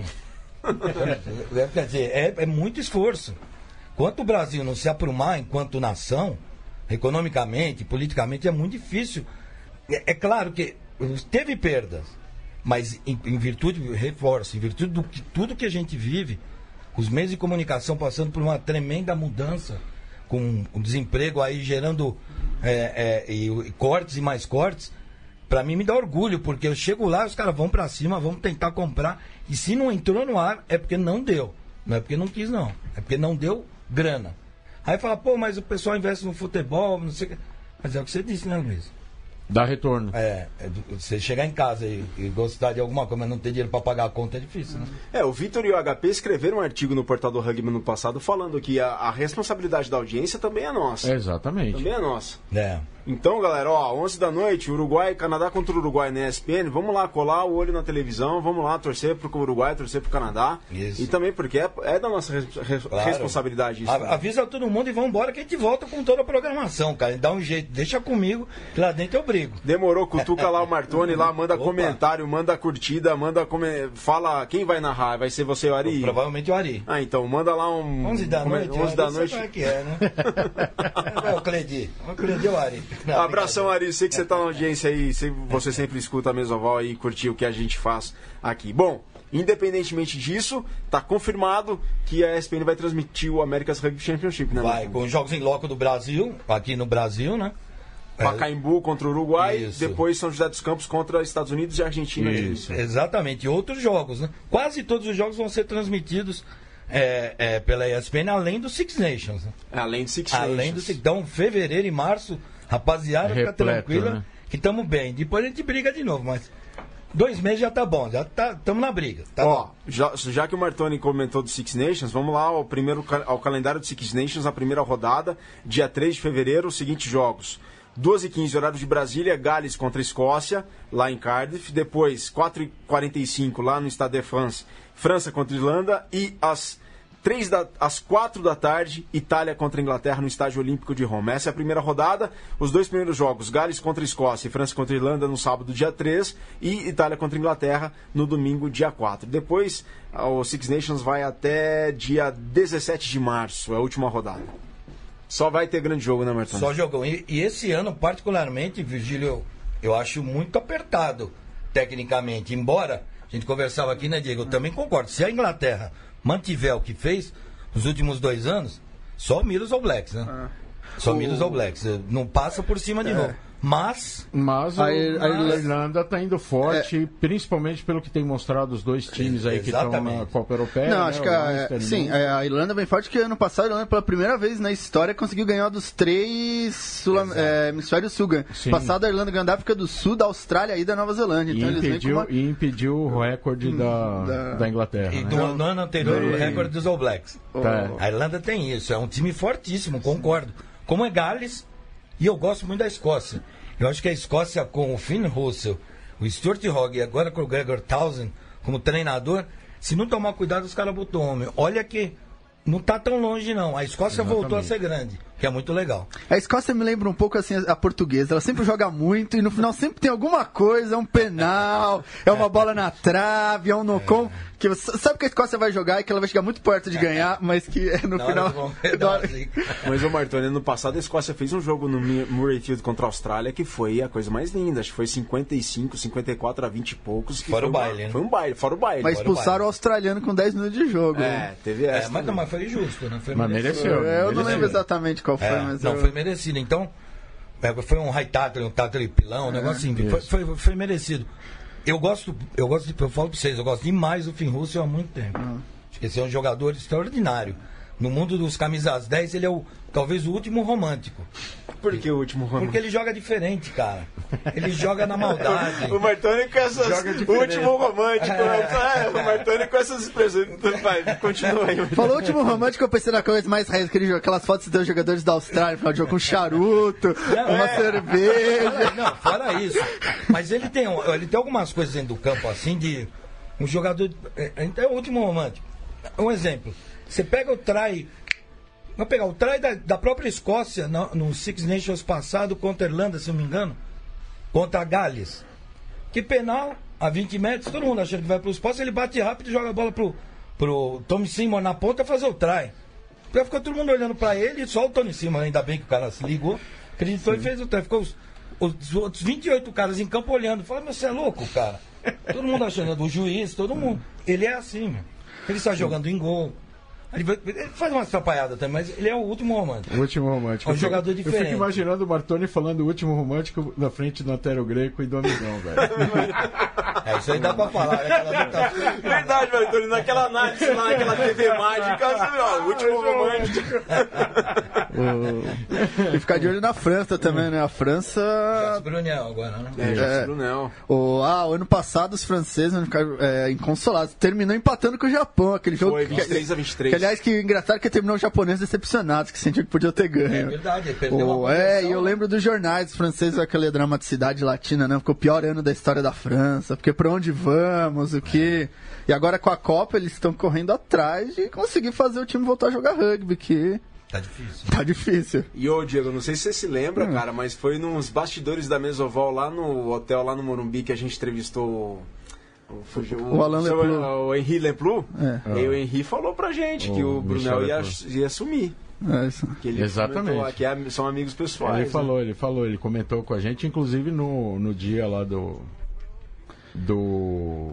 É, Quer dizer, é, é muito esforço. Quanto o Brasil não se aprumar enquanto nação, economicamente, politicamente, é muito difícil. É, é claro que teve perdas, mas em, em virtude, reforço, em virtude do que tudo que a gente vive, os meios de comunicação passando por uma tremenda mudança, com o desemprego aí gerando é, é, e, e cortes e mais cortes, Pra mim me dá orgulho, porque eu chego lá, os caras vão pra cima, vão tentar comprar. E se não entrou no ar, é porque não deu. Não é porque não quis, não. É porque não deu grana. Aí fala, pô, mas o pessoal investe no futebol, não sei o que. Mas é o que você disse, né, Luiz?
Dá retorno.
É, é do- você chegar em casa e, e gostar de alguma coisa, mas não ter dinheiro pra pagar a conta é difícil, né?
É, o Vitor e o HP escreveram um artigo no portal do Rugby no passado falando que a, a responsabilidade da audiência também é nossa.
Exatamente.
Também é nossa.
É.
Então, galera, ó, 11 da noite, Uruguai, Canadá contra o Uruguai na ESPN. Vamos lá colar o olho na televisão, vamos lá torcer pro Uruguai, torcer pro Canadá.
Isso.
E também porque é, é da nossa res- res-
Claro.
responsabilidade isso.
A-
né?
avisa todo mundo e vamos embora que a gente volta com toda a programação, cara. Dá um jeito, deixa comigo, que lá dentro eu brigo.
Demorou, cutuca lá o Martoni lá, manda
Opa.
comentário, manda curtida, manda come... fala quem vai narrar, vai ser você o Ari?
Provavelmente o Ari.
Ah, então manda lá um
11 da noite,
11 da noite.
Como é que é, né? é o Cledi. O Cledi é o Ari. Não,
Abração, Ari. Sei que você tá na audiência aí, você sempre escuta a Mesoval e curtiu o que a gente faz aqui. Bom, independentemente disso, tá confirmado que a ESPN vai transmitir o America's Rugby Championship, né?
Vai, com os jogos em loco do Brasil, aqui no Brasil, né?
Pacaembu contra o Uruguai,
Isso.
depois São José dos Campos contra Estados Unidos e Argentina.
Isso.
Exatamente. E outros jogos, né? Quase todos os jogos vão ser transmitidos é, é, pela ESPN, além do Six Nations. né?
Além do Six
Além do
Nations.
Six. Então, fevereiro e março, rapaziada, fica
Repleto,
tranquila
né?
que estamos bem. Depois a gente briga de novo, mas dois meses já tá bom, já estamos na briga. Tá
Ó,
bom.
já, já que o Martoni comentou do Six Nations, vamos lá ao, primeiro, ao calendário do Six Nations, a primeira rodada, dia 3 de fevereiro, os seguintes jogos. 2 e 15 horário de Brasília, Gales contra Escócia, lá em Cardiff. Depois, 4 e 45 lá no Stade de France, França contra Irlanda. E às, 3 da, às 4 da tarde, Itália contra Inglaterra no Estádio Olímpico de Roma. Essa é a primeira rodada. Os dois primeiros jogos, Gales contra Escócia e França contra Irlanda no sábado, dia 3. E Itália contra Inglaterra no domingo, dia 4. Depois, o Six Nations vai até dia 17 de março, é a última rodada. Só vai ter grande jogo, né, Martoni?
Só jogou. E, e esse ano, particularmente, Virgílio, eu, eu acho muito apertado, tecnicamente. Embora, a gente conversava aqui, né, Diego? Eu também concordo. Se a Inglaterra mantiver o que fez nos últimos dois anos, só mira os All Blacks, né? Só mira os All Blacks. Não passa por cima de novo. Mas,
Mas
A
o-
Ir- a
a
Irlanda-
está indo forte, principalmente pelo que tem mostrado os dois times aí que estão na
Exatamente.
Copa Europeia.
Não,
né,
acho que
o
a, sim,
né?
é, a Irlanda vem forte que ano passado a Irlanda pela primeira vez na história conseguiu ganhar dos três sul, é, hemisférios sul.
Sim.
Passado a Irlanda ganhou da África do Sul, da Austrália e da Nova Zelândia.
E
Então com
impediu,
uma...
e impediu o recorde da,
da-
da Inglaterra.
e
né?
no, no ano anterior, o recorde dos All Blacks.
Tá.
A Irlanda tem isso, é um time fortíssimo, concordo. Como é Gales, e eu gosto muito da Escócia. Eu acho que a Escócia com o Finn Russell, o Stuart Hogg e agora com o Gregor Townsend como treinador, se não tomar cuidado, os caras botam homem. Olha que não tá tão longe, não. A Escócia voltou a ser grande, que é muito legal.
A Escócia me lembra um pouco assim a portuguesa. Ela sempre joga muito e no final sempre tem alguma coisa, é um penal, é uma bola na trave, é um no-com. Que você sabe que a Escócia vai jogar e que ela vai chegar muito perto de ganhar, mas que é no
Na hora
final. hora-
assim.
Mas o Martoni, ano passado a Escócia fez um jogo no Mi- Murray Field contra a Austrália que foi a coisa mais linda. Acho que foi 55, 54 a 20 e poucos. que
Fora
foi
o
uma-
baile, né?
Foi um baile, fora o baile.
Mas expulsaram o australiano com 10 minutos de jogo.
É, teve
É,
essa.
mas, não,
também.
mas foi justo, né? Foi
Mas mereceu.
É, eu não
mereceu.
lembro exatamente qual foi,
É,
mas.
não,
eu-
foi merecido. Então, é, foi um high tackle, um tackle pilão, um negócio assim. Foi, foi, foi merecido. Eu gosto, eu gosto de, eu falo pra vocês, eu gosto demais do Finn Russell há muito tempo. Que esse é um jogador extraordinário. No mundo dos camisas 10, ele é o, talvez o último romântico.
Por que o último Ronaldo?
Porque ele joga diferente, cara. Ele joga na maldade.
O Martoni com essas. O último romântico. É. o Martoni com essas expressões. Vai, continua aí.
Falou o último romântico, eu pensei na coisa mais raiz, aquele jogo- aquelas fotos dos jogadores da Austrália, final de jogo com charuto, uma cerveja.
Fora- não, fora isso. Mas ele tem, ele tem algumas coisas dentro do campo, assim, de um jogador. É, é o último romântico. Um exemplo. Você pega o try. Vamos pegar o try da, da própria Escócia no, no Six Nations passado contra a Irlanda, se não me engano. Contra a Gales. Que penal, a 20 metros, todo mundo achando que vai pro espaço, ele bate rápido e joga a bola pro, pro Tommy Simon na ponta fazer o try. Então ficou todo mundo olhando pra ele e só o Tony Simon, ainda bem que o cara se ligou, acreditou e fez o try. Ficou os, os outros 28 caras em campo olhando. Falaram, mas você é louco, cara. Todo mundo achando, do juiz, todo mundo. Ele é assim, meu. Ele está jogando em gol. Ele, faz uma atrapalhada também, mas ele é o último romântico.
O último romântico.
É um
Eu fico-
jogador
Eu
diferente.
fico imaginando o Martoni falando o último romântico na frente do Antero Greco e do amigão, velho.
É, isso aí dá pra falar. né?
Verdade, Martoni. Naquela análise lá, naquela TV mágica, assim, ó, o último romântico.
E ficar de olho na França também, né? A França.
Bruniel agora, né?
É,
É.
Brunel.
O, ah, o ano passado os franceses vão ficar é, inconsolados. Terminou empatando com o Japão, aquele jogo.
Foi
que-
23 a 23.
Que, aliás, que engraçado que terminou os japoneses decepcionados, que sentiam que podiam ter
É
ganho.
verdade, ele perdeu
O-
uma
é, e eu
né?
lembro dos jornais franceses, aquela dramaticidade latina, né? Ficou o pior ano da história da França, porque pra onde vamos, o que. E agora com a Copa eles estão correndo atrás de conseguir fazer o time voltar a jogar rugby, que
Tá difícil.
tá difícil.
E ô, Diego, não sei se você se lembra, cara, mas foi nos bastidores da Mesoval lá no hotel, lá no Morumbi, que a gente entrevistou. O, fugiu-
O Alain
seu-
Leplu.
O Henri Leplu.
É.
E o Henri falou pra gente que
O
o Brunel ia, ia sumir.
É isso.
Que ele
Exatamente.
comentou Que é- são amigos pessoais.
Ele
né?
falou, ele falou, ele comentou com a gente, inclusive no, no dia lá do. Do.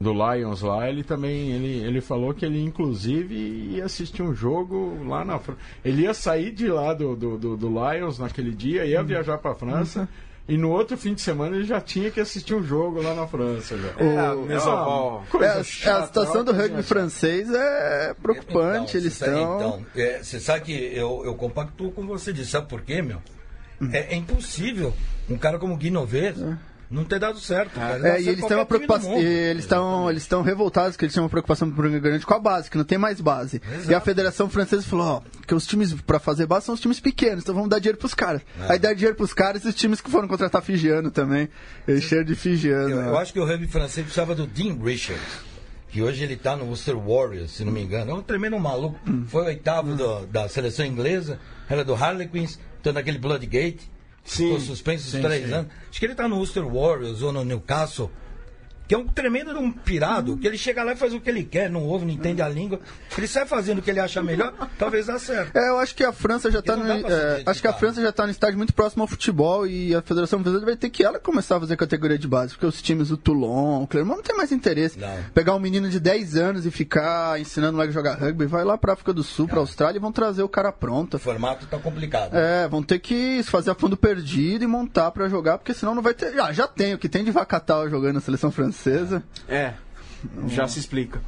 do Lions lá, ele também ele, ele falou que ele inclusive ia assistir um jogo lá na França. Ele ia sair de lá do, do, do, do Lions naquele dia, ia viajar para a França. E no outro fim de semana ele já tinha que assistir um jogo lá na França. Já.
É, a
O-
Mesoval.
É,
Coisa
a- a
chata,
situação do rugby
chata.
francês é preocupante.
Então,
eles
você sabe-
estão.
Então, é, você sabe que eu, eu compactuo com você disso. Sabe por quê, meu?
Hum.
É, é impossível um cara como Guy Novet não ter dado certo. cara.
É, e eles têm uma preocupação. Eles estão eles revoltados que eles têm uma preocupação grande com a base, que não tem mais base. E a Federação Francesa falou, ó, que os times pra fazer base são os times pequenos, então vamos dar dinheiro pros caras.
É.
Aí dá dinheiro pros caras e os times que foram contratar Figiano também. Eles cheiram de Figiano.
Eu,
né?
eu acho que o rugby francês precisava do Dean Richards. Que hoje ele tá no Worcester Warriors, se não me engano. É um tremendo maluco.
Hum.
Foi o oitavo do- da seleção inglesa. Era do Harlequins. Então naquele Bloodgate.
Sim.
Ficou suspenso os três
sim.
anos. Acho que ele tá no Worcester Warriors ou no Newcastle. Que é um tremendo de um pirado, que ele chega lá e faz o que ele quer, não ouve, não entende a língua. Ele sai fazendo o que ele acha melhor, talvez dá certo.
É, eu acho que a França já tá
não
no, é, acho que a França já tá no estágio muito próximo ao futebol e a Federação Francesa vai ter que ela começar a fazer categoria de base, porque os times do Toulon, o Clermont não tem mais interesse.
Não.
Pegar um menino de 10 anos e ficar ensinando lá a jogar rugby, vai lá pra África do Sul, pra Austrália e vão trazer o cara pronto.
O formato tá complicado.
É, vão ter que fazer a fundo perdido e montar pra jogar, porque senão não vai ter. Ah, já tem, o que tem de Vacatal jogando na seleção francesa.
É, já se explica.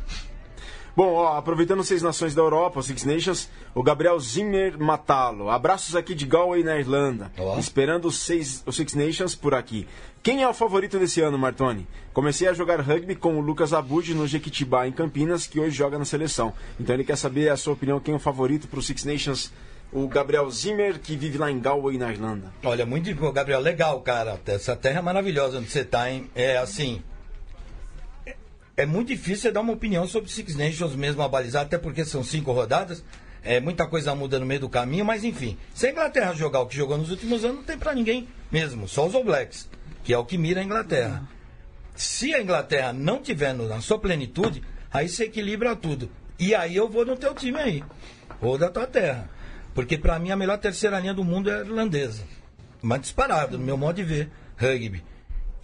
Bom, ó, aproveitando Seis Nações da Europa, os Six Nations, o Gabriel Zimmer Matalo. Abraços aqui de Galway, na Irlanda.
Ó.
Esperando os, seis, os Six Nations por aqui. Quem é o favorito desse ano, Martoni? Comecei a jogar rugby com o Lucas Abud no Jequitibá, em Campinas, que hoje joga na seleção. Então ele quer saber a sua opinião, quem é o favorito para os Six Nations? O Gabriel Zimmer, que vive lá em Galway, na Irlanda.
Olha, muito Gabriel, legal, cara. Essa terra é maravilhosa onde você tá, hein? É assim. É- muito difícil dar uma opinião sobre Six Nations mesmo abalizar, até porque são cinco rodadas. É, muita coisa muda no meio do caminho, mas enfim. Se a Inglaterra jogar o que jogou nos últimos anos, não tem pra ninguém mesmo, só os All Blacks, que é o que mira a Inglaterra. Se a Inglaterra não tiver na sua plenitude, aí você equilibra tudo. E aí eu vou no teu time aí, ou da tua terra. Porque pra mim a melhor terceira linha do mundo é a irlandesa. Mas disparado, no meu modo de ver, rugby.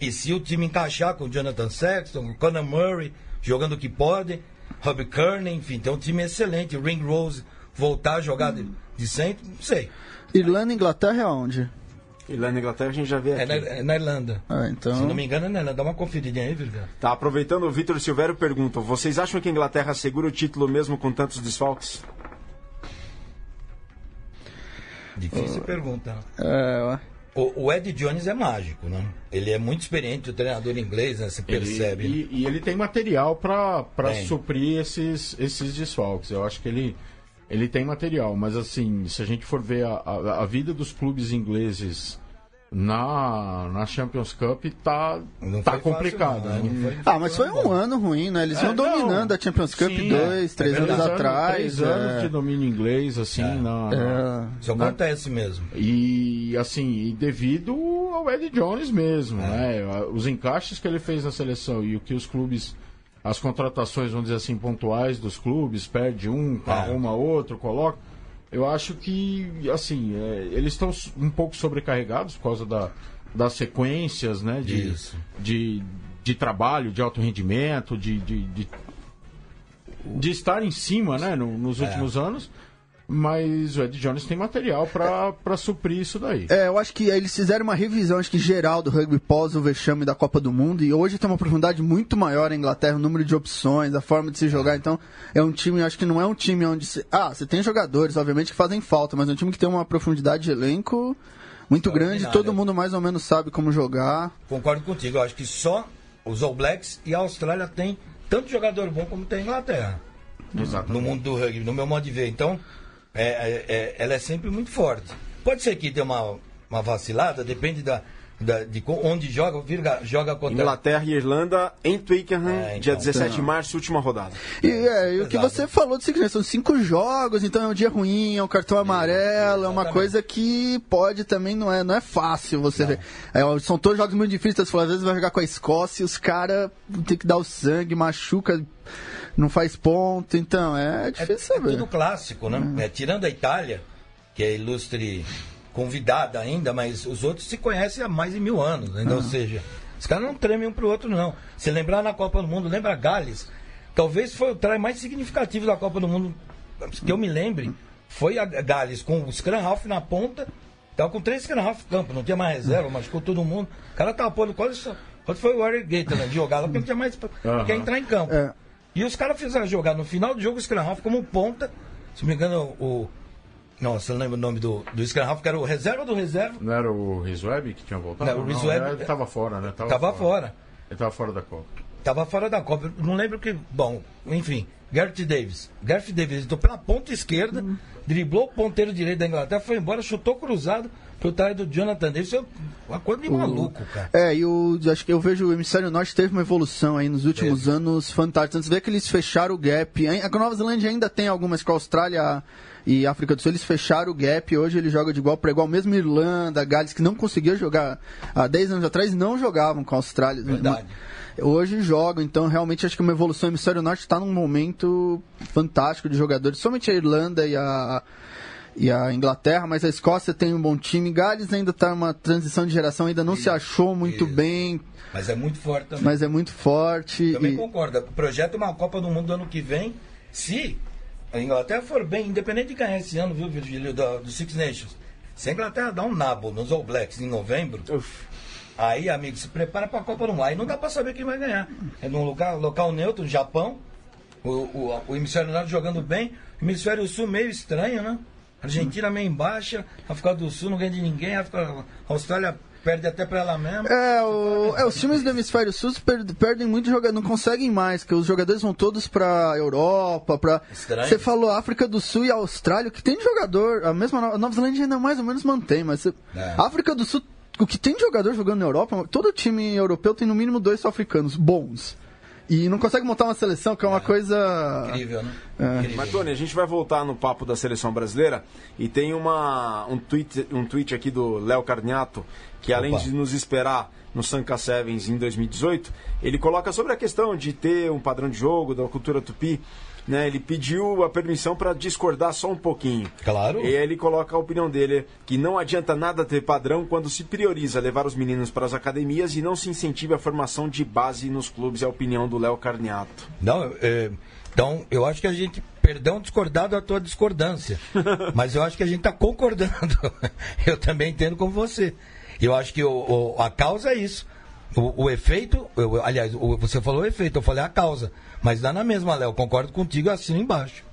E se o time encaixar com o Jonathan Sexton, o Conor Murray, jogando o que pode, Robbie Kearney, enfim, tem um time excelente. O Ring Rose voltar a jogar de, de centro, não sei.
Irlanda e Inglaterra é onde?
E lá na Inglaterra a gente já vê
É
aqui.
na, é na Irlanda.
Ah, então.
Se não me engano, é na Irlanda. Dá uma conferidinha aí, Virga.
Tá, aproveitando, o Vitor Silvério pergunta: Vocês acham que a Inglaterra segura o título mesmo com tantos desfalques?
Difícil pergunta.
É.
O, o Ed Jones é mágico, né? Ele é muito experiente, o treinador inglês, né? Você percebe.
Ele- e, e ele tem material para suprir esses, esses desfalques. Eu acho que ele, ele tem material, mas assim, se a gente for ver a, a, a vida dos clubes ingleses na, na Champions Cup, tá,
Não
tá
fácil,
complicado.
não,
não
foi-
Ah, mas foi um ano ruim, né? Eles
É,
iam
não.
dominando a Champions Cup
Sim,
dois,
é.
três
É
anos atrás.
Três anos
é.
de domínio inglês, assim, na, na-
É.
Isso acontece mesmo.
E assim, e devido ao Ed Jones mesmo, né? Os encaixes que ele fez na seleção e o que os clubes, as contratações, vamos dizer assim, pontuais dos clubes, perde um, arruma outro, coloca. Eu acho que, assim, é, eles estão um pouco sobrecarregados por causa da, das sequências, né? De, de, de trabalho, de alto rendimento, de, de, de, de estar em cima, né? no- nos últimos anos. Mas o Ed Jones tem material para suprir isso daí.
É, eu acho que eles fizeram uma revisão, acho que geral do rugby pós o vexame da Copa do Mundo e hoje tem uma profundidade muito maior na Inglaterra, o número de opções, a forma de se jogar. Então, é um time, acho que não é um time onde. Se... Ah, você tem jogadores, obviamente, que fazem falta, mas é um time que tem uma profundidade de elenco muito grande, todo mundo mais ou menos sabe como jogar.
Concordo contigo. Eu acho que só os All Blacks e a Austrália tem tanto jogador bom como tem a Inglaterra. No mundo do rugby, no meu modo de ver. Então, é, é- é- ela é sempre muito forte. Pode ser que dê uma, uma vacilada, depende da, da- de onde joga, virga, joga contra.
Inglaterra e Irlanda em Twickenham,
É, então.
dia 17 de março, última rodada.
E, é, e o que você falou do Ciclista, são cinco jogos, então é um dia ruim, é um cartão amarelo, é uma coisa que pode também, não é, não é fácil você ver. É, são todos jogos muito difíceis, você falou, às vezes vai jogar com a Escócia e os caras têm que dar o sangue, machuca, não faz ponto, então é
É,
difícil
é
saber.
tudo clássico, né? É, tirando a Itália, que é ilustre convidada ainda, mas os outros se conhecem há mais de mil anos, ainda, ou seja, Os caras não tremem um pro outro, não. Se lembrar na Copa do Mundo, lembra Gales? Talvez foi o trai mais significativo da Copa do Mundo, que eu me lembre, foi a Gales com o Scrum Half na ponta. Tava com três Scrum Half no campo, não tinha mais reserva, machucou todo mundo. O cara tava pondo quase só. Quando foi o Warrior Gator, né, de jogar lá, porque não tinha mais
Aham.
quer entrar em campo.
É.
E os caras fizeram jogar no final do jogo o Scrum Half como ponta. Se não me engano, o. Nossa, eu não lembro o nome do, do Scrum Half, que era o reserva do reserva.
Não era o Rizweb que tinha voltado?
Não, o Rizweb-
ele tava fora, né?
Tava fora.
Ele tava fora da Copa.
Tava fora da Copa. Não lembro que. Bom, enfim. Gareth Davis. Gareth Davis entrou pela ponta esquerda, driblou o ponteiro direito da Inglaterra, foi embora, chutou cruzado pro trás do Jonathan Davis. É uma coisa de maluco, cara.
É, e o, acho que eu vejo o Hemisfério Norte teve uma evolução aí nos últimos anos fantástica. Você vê que eles fecharam o gap. A a Nova Zelândia ainda tem algumas com a Austrália e África do Sul, eles fecharam o gap. Hoje ele joga de igual para igual. Mesmo Irlanda, Gales, que não conseguia jogar há 10 anos atrás, não jogavam com a Austrália.
Verdade.
Hoje jogam, então realmente acho que uma evolução. O Hemisfério Norte está num momento fantástico de jogadores, somente a Irlanda e a, e a Inglaterra, mas a Escócia tem um bom time. Gales ainda está uma transição de geração, ainda não se achou muito
Isso.
bem,
Mas é muito forte também.
mas é muito forte.
Também
e-
concordo. O projeto é uma Copa do Mundo do ano que vem. Se a Inglaterra for bem, independente de ganhar esse ano, viu, Virgílio, do, do Six Nations. Se a Inglaterra dá um nabo nos All Blacks em novembro, aí, amigo, se prepara pra Copa do Mundo. Aí não dá pra saber quem vai ganhar. É num lugar, local neutro, no Japão. O, o, o hemisfério norte jogando bem. O hemisfério sul meio estranho, né? Argentina meio em baixa. África do Sul não ganha de ninguém. África, a Austrália perde até pra ela mesma.
É, o- é, os times do Hemisfério Sul per- perdem muito jogador, não conseguem mais, que os jogadores vão todos pra Europa, pra.
Estranho.
Você falou África do Sul e Austrália, que tem jogador, a mesma a Nova Zelândia ainda mais ou menos mantém, mas
É.
África do Sul, o que tem de jogador jogando na Europa, todo time europeu tem no mínimo dois sul-africanos bons. E não consegue montar uma seleção, que é uma coisa.
Incrível, né?
É.
Incrível.
Mas, Tony, a gente vai voltar no papo da seleção brasileira e tem uma, um, tweet, um tweet aqui do Léo Carniato, que além
Opa.
de nos esperar no Sanka Sevens em 2018, ele coloca sobre a questão de ter um padrão de jogo da cultura tupi. Né, ele pediu a permissão para discordar só um pouquinho.
Claro.
E aí ele coloca a opinião dele que não adianta nada ter padrão quando se prioriza levar os meninos para as academias e não se incentiva a formação de base nos clubes. É a opinião do Léo Carniato.
Não, é, então eu acho que a gente, perdão discordar da tua discordância, mas eu acho que a gente está concordando. Eu também entendo como você. Eu acho que o, o- a causa é isso. O, o efeito, eu- aliás, você falou o efeito, eu falei a causa. Mas dá na mesma, Léo, concordo contigo, assino embaixo.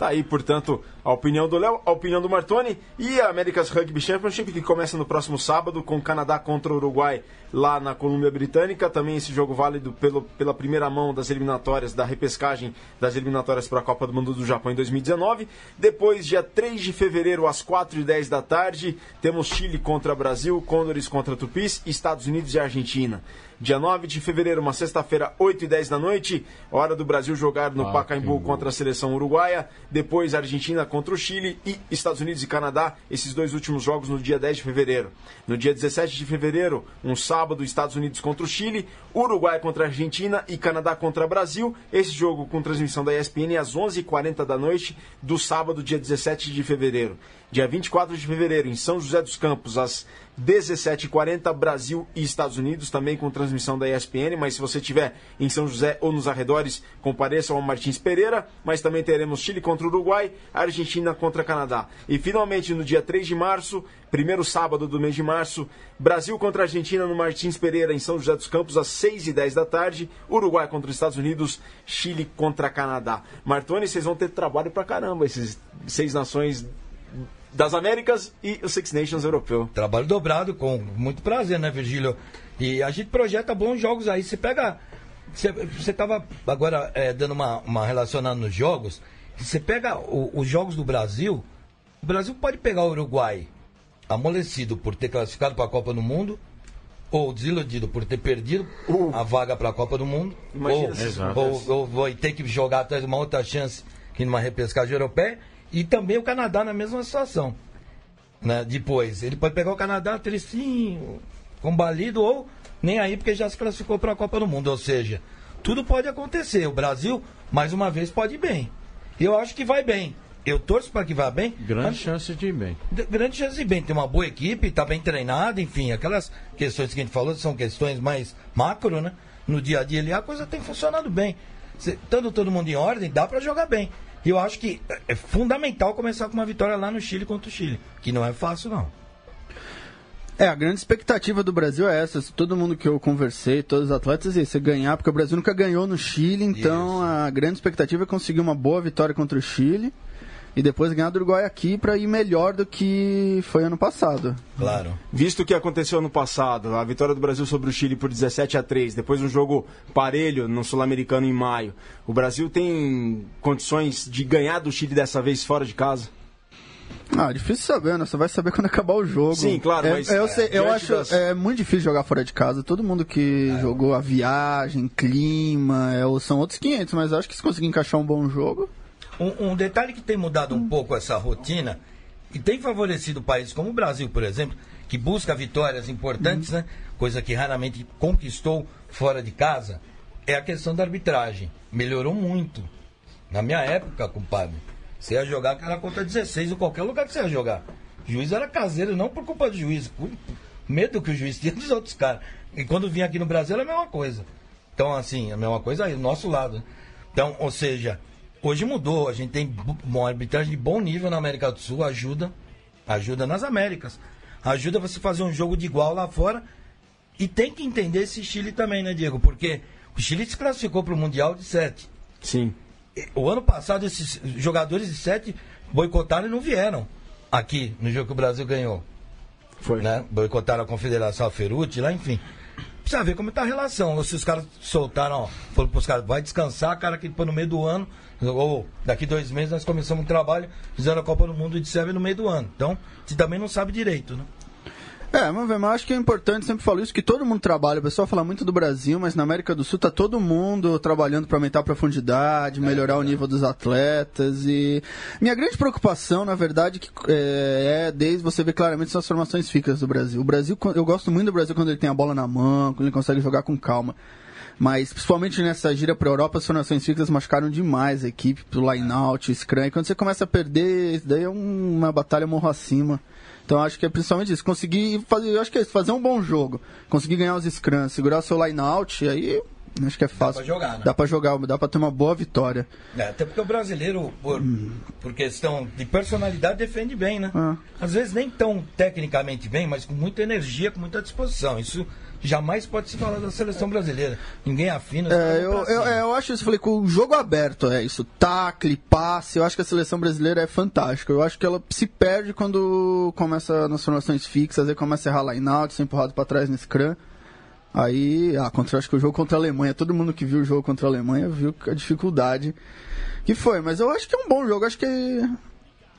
Tá aí, portanto, a opinião do Léo, a opinião do Martoni e a America's Rugby Championship, que começa no próximo sábado com Canadá contra o Uruguai lá na Colômbia Britânica. Também esse jogo válido pelo, pela primeira mão das eliminatórias, da repescagem das eliminatórias para a Copa do Mundo do Japão em 2019. Depois, dia 3 de fevereiro, às 4h10 da tarde, temos Chile contra Brasil, Condores contra Tupis, Estados Unidos e Argentina. Dia 9 de fevereiro, uma sexta-feira, 8 e 10 da noite, hora do Brasil jogar no
Ah,
Pacaembu contra a seleção uruguaia. Depois, Argentina contra o Chile e Estados Unidos e Canadá, esses dois últimos jogos no dia 10 de fevereiro. No dia 17 de fevereiro, um sábado, Estados Unidos contra o Chile, Uruguai contra a Argentina e Canadá contra o Brasil. Esse jogo com transmissão da ESPN às 11h40 da noite do sábado, dia 17 de fevereiro. Dia 24 de fevereiro, em São José dos Campos, às 17h40, Brasil e Estados Unidos, também com transmissão da ESPN. Mas se você estiver em São José ou nos arredores, compareça ao Martins Pereira. Mas também teremos Chile contra o Uruguai, Argentina contra Canadá. E finalmente, no dia 3 de março, primeiro sábado do mês de março, Brasil contra Argentina no Martins Pereira, em São José dos Campos, às 6h10 da tarde. Uruguai contra os Estados Unidos, Chile contra Canadá. Martoni, vocês vão ter trabalho pra caramba, esses seis nações das Américas e o Six Nations europeu.
Trabalho dobrado, com muito prazer, né, Virgílio? E a gente projeta bons jogos aí. Você pega. Você, você tava agora é, dando uma, uma relacionada nos jogos. Você pega o- os jogos do Brasil. O Brasil pode pegar o Uruguai amolecido por ter classificado para a Copa do Mundo. Ou desiludido por ter perdido a vaga para a Copa do Mundo.
Imagina
ou, ou, ou vai ter que jogar atrás de uma outra chance que numa repescagem europeia. E também o Canadá na mesma situação né, depois. Ele pode pegar o Canadá tristinho, combalido, ou nem aí porque já se classificou para a Copa do Mundo. Ou seja, tudo pode acontecer. O Brasil, mais uma vez, pode ir bem. Eu acho que vai bem. eu torço para que vá bem.
Grande chance de ir bem.
Grande chance de ir bem. Tem uma boa equipe, está bem treinada, enfim, aquelas questões que a gente falou são questões mais macro, né? No dia a dia ali a coisa tem funcionado bem. Estando todo mundo em ordem, dá para jogar bem. E eu acho que é- fundamental começar com uma vitória lá no Chile contra o Chile, que não é fácil não.
É, a grande expectativa do Brasil é essa. Todo mundo que eu conversei, todos os atletas, é é ganhar, porque o Brasil nunca ganhou no Chile, então
Isso.
a grande expectativa é conseguir uma boa vitória contra o Chile e depois ganhar do Uruguai aqui para ir melhor do que foi ano passado.
Claro.
Visto o que aconteceu ano passado, a vitória do Brasil sobre o Chile por 17 a 3, depois um jogo parelho no Sul-Americano em maio, o Brasil tem condições de ganhar do Chile dessa vez fora de casa?
Ah, difícil saber, né? Você vai saber quando acabar o jogo.
Sim, claro,
É,
mas,
eu,
é,
sei, eu
diante
acho
das-
é muito difícil jogar fora de casa. Todo mundo que jogou a viagem, clima, é, são outros 500, mas eu acho que se conseguir encaixar um bom jogo.
Um, um detalhe que tem mudado um pouco essa rotina e tem favorecido países como o Brasil, por exemplo, que busca vitórias importantes, né? Coisa que raramente conquistou fora de casa, é a questão da arbitragem. Melhorou muito. Na minha época, compadre, você ia jogar era contra 16 em qualquer lugar que você ia jogar. O juiz era caseiro, não por culpa do juiz, por medo que o juiz tinha dos outros caras. E quando vinha aqui no Brasil era a mesma coisa. Então, assim, a mesma coisa aí, do nosso lado. né? Então, ou seja, hoje mudou. A gente tem uma arbitragem de bom nível na América do Sul, ajuda, ajuda nas Américas. Ajuda você fazer um jogo de igual lá fora. E tem que entender esse Chile também, né, Diego? Porque o Chile se classificou para o Mundial de 7.
Sim.
O ano passado, esses jogadores de 7 boicotaram e não vieram aqui no jogo que o Brasil ganhou
Foi.
né? Boicotaram a Confederação a Ferruti lá, enfim. Precisa ver como está a relação. Ou se os caras soltaram, ó, foram pros caras, vai descansar, cara, que depois no meio do ano, ou daqui dois meses nós começamos um trabalho, fizeram a Copa do Mundo de Sérvia no meio do ano. Então, você também não sabe direito, né?
É, vamos ver, mas acho que é importante, sempre falo isso, que todo mundo trabalha. O pessoal fala muito do Brasil, mas na América do Sul tá todo mundo trabalhando para aumentar a profundidade, melhorar o nível dos atletas. E minha grande preocupação, na verdade, que, é, é desde você ver claramente as formações fixas do Brasil. O Brasil, eu gosto muito do Brasil quando ele tem a bola na mão, quando ele consegue jogar com calma. Mas, principalmente nessa gira para a Europa, as formações fixas machucaram demais a equipe, pro line-out, scrum. E quando você começa a perder, isso daí é um- uma batalha morro acima. Então, acho que é principalmente isso. Conseguir fazer, eu acho que é isso, fazer um bom jogo. Conseguir ganhar os scrums, segurar o seu line-out, aí acho que é fácil.
pra jogar, né?
Dá pra jogar, dá pra ter uma boa vitória.
É, até porque o brasileiro, por, por questão de personalidade, defende bem, né?
Ah.
Às vezes nem tão tecnicamente bem, mas com muita energia, com muita disposição. Isso jamais pode se falar da seleção brasileira. Ninguém afina.
É, eu, eu, é, eu acho isso, eu falei, com o jogo aberto, é isso, tacle, passe, eu acho que a seleção brasileira é fantástica. Eu acho que ela se perde quando começa nas formações fixas, aí começa a errar line-out, ser empurrado pra trás no scrum. Aí, ah, contra, acho que o jogo contra a Alemanha, todo mundo que viu o jogo contra a Alemanha viu a dificuldade que foi, mas eu acho que é um bom jogo, acho que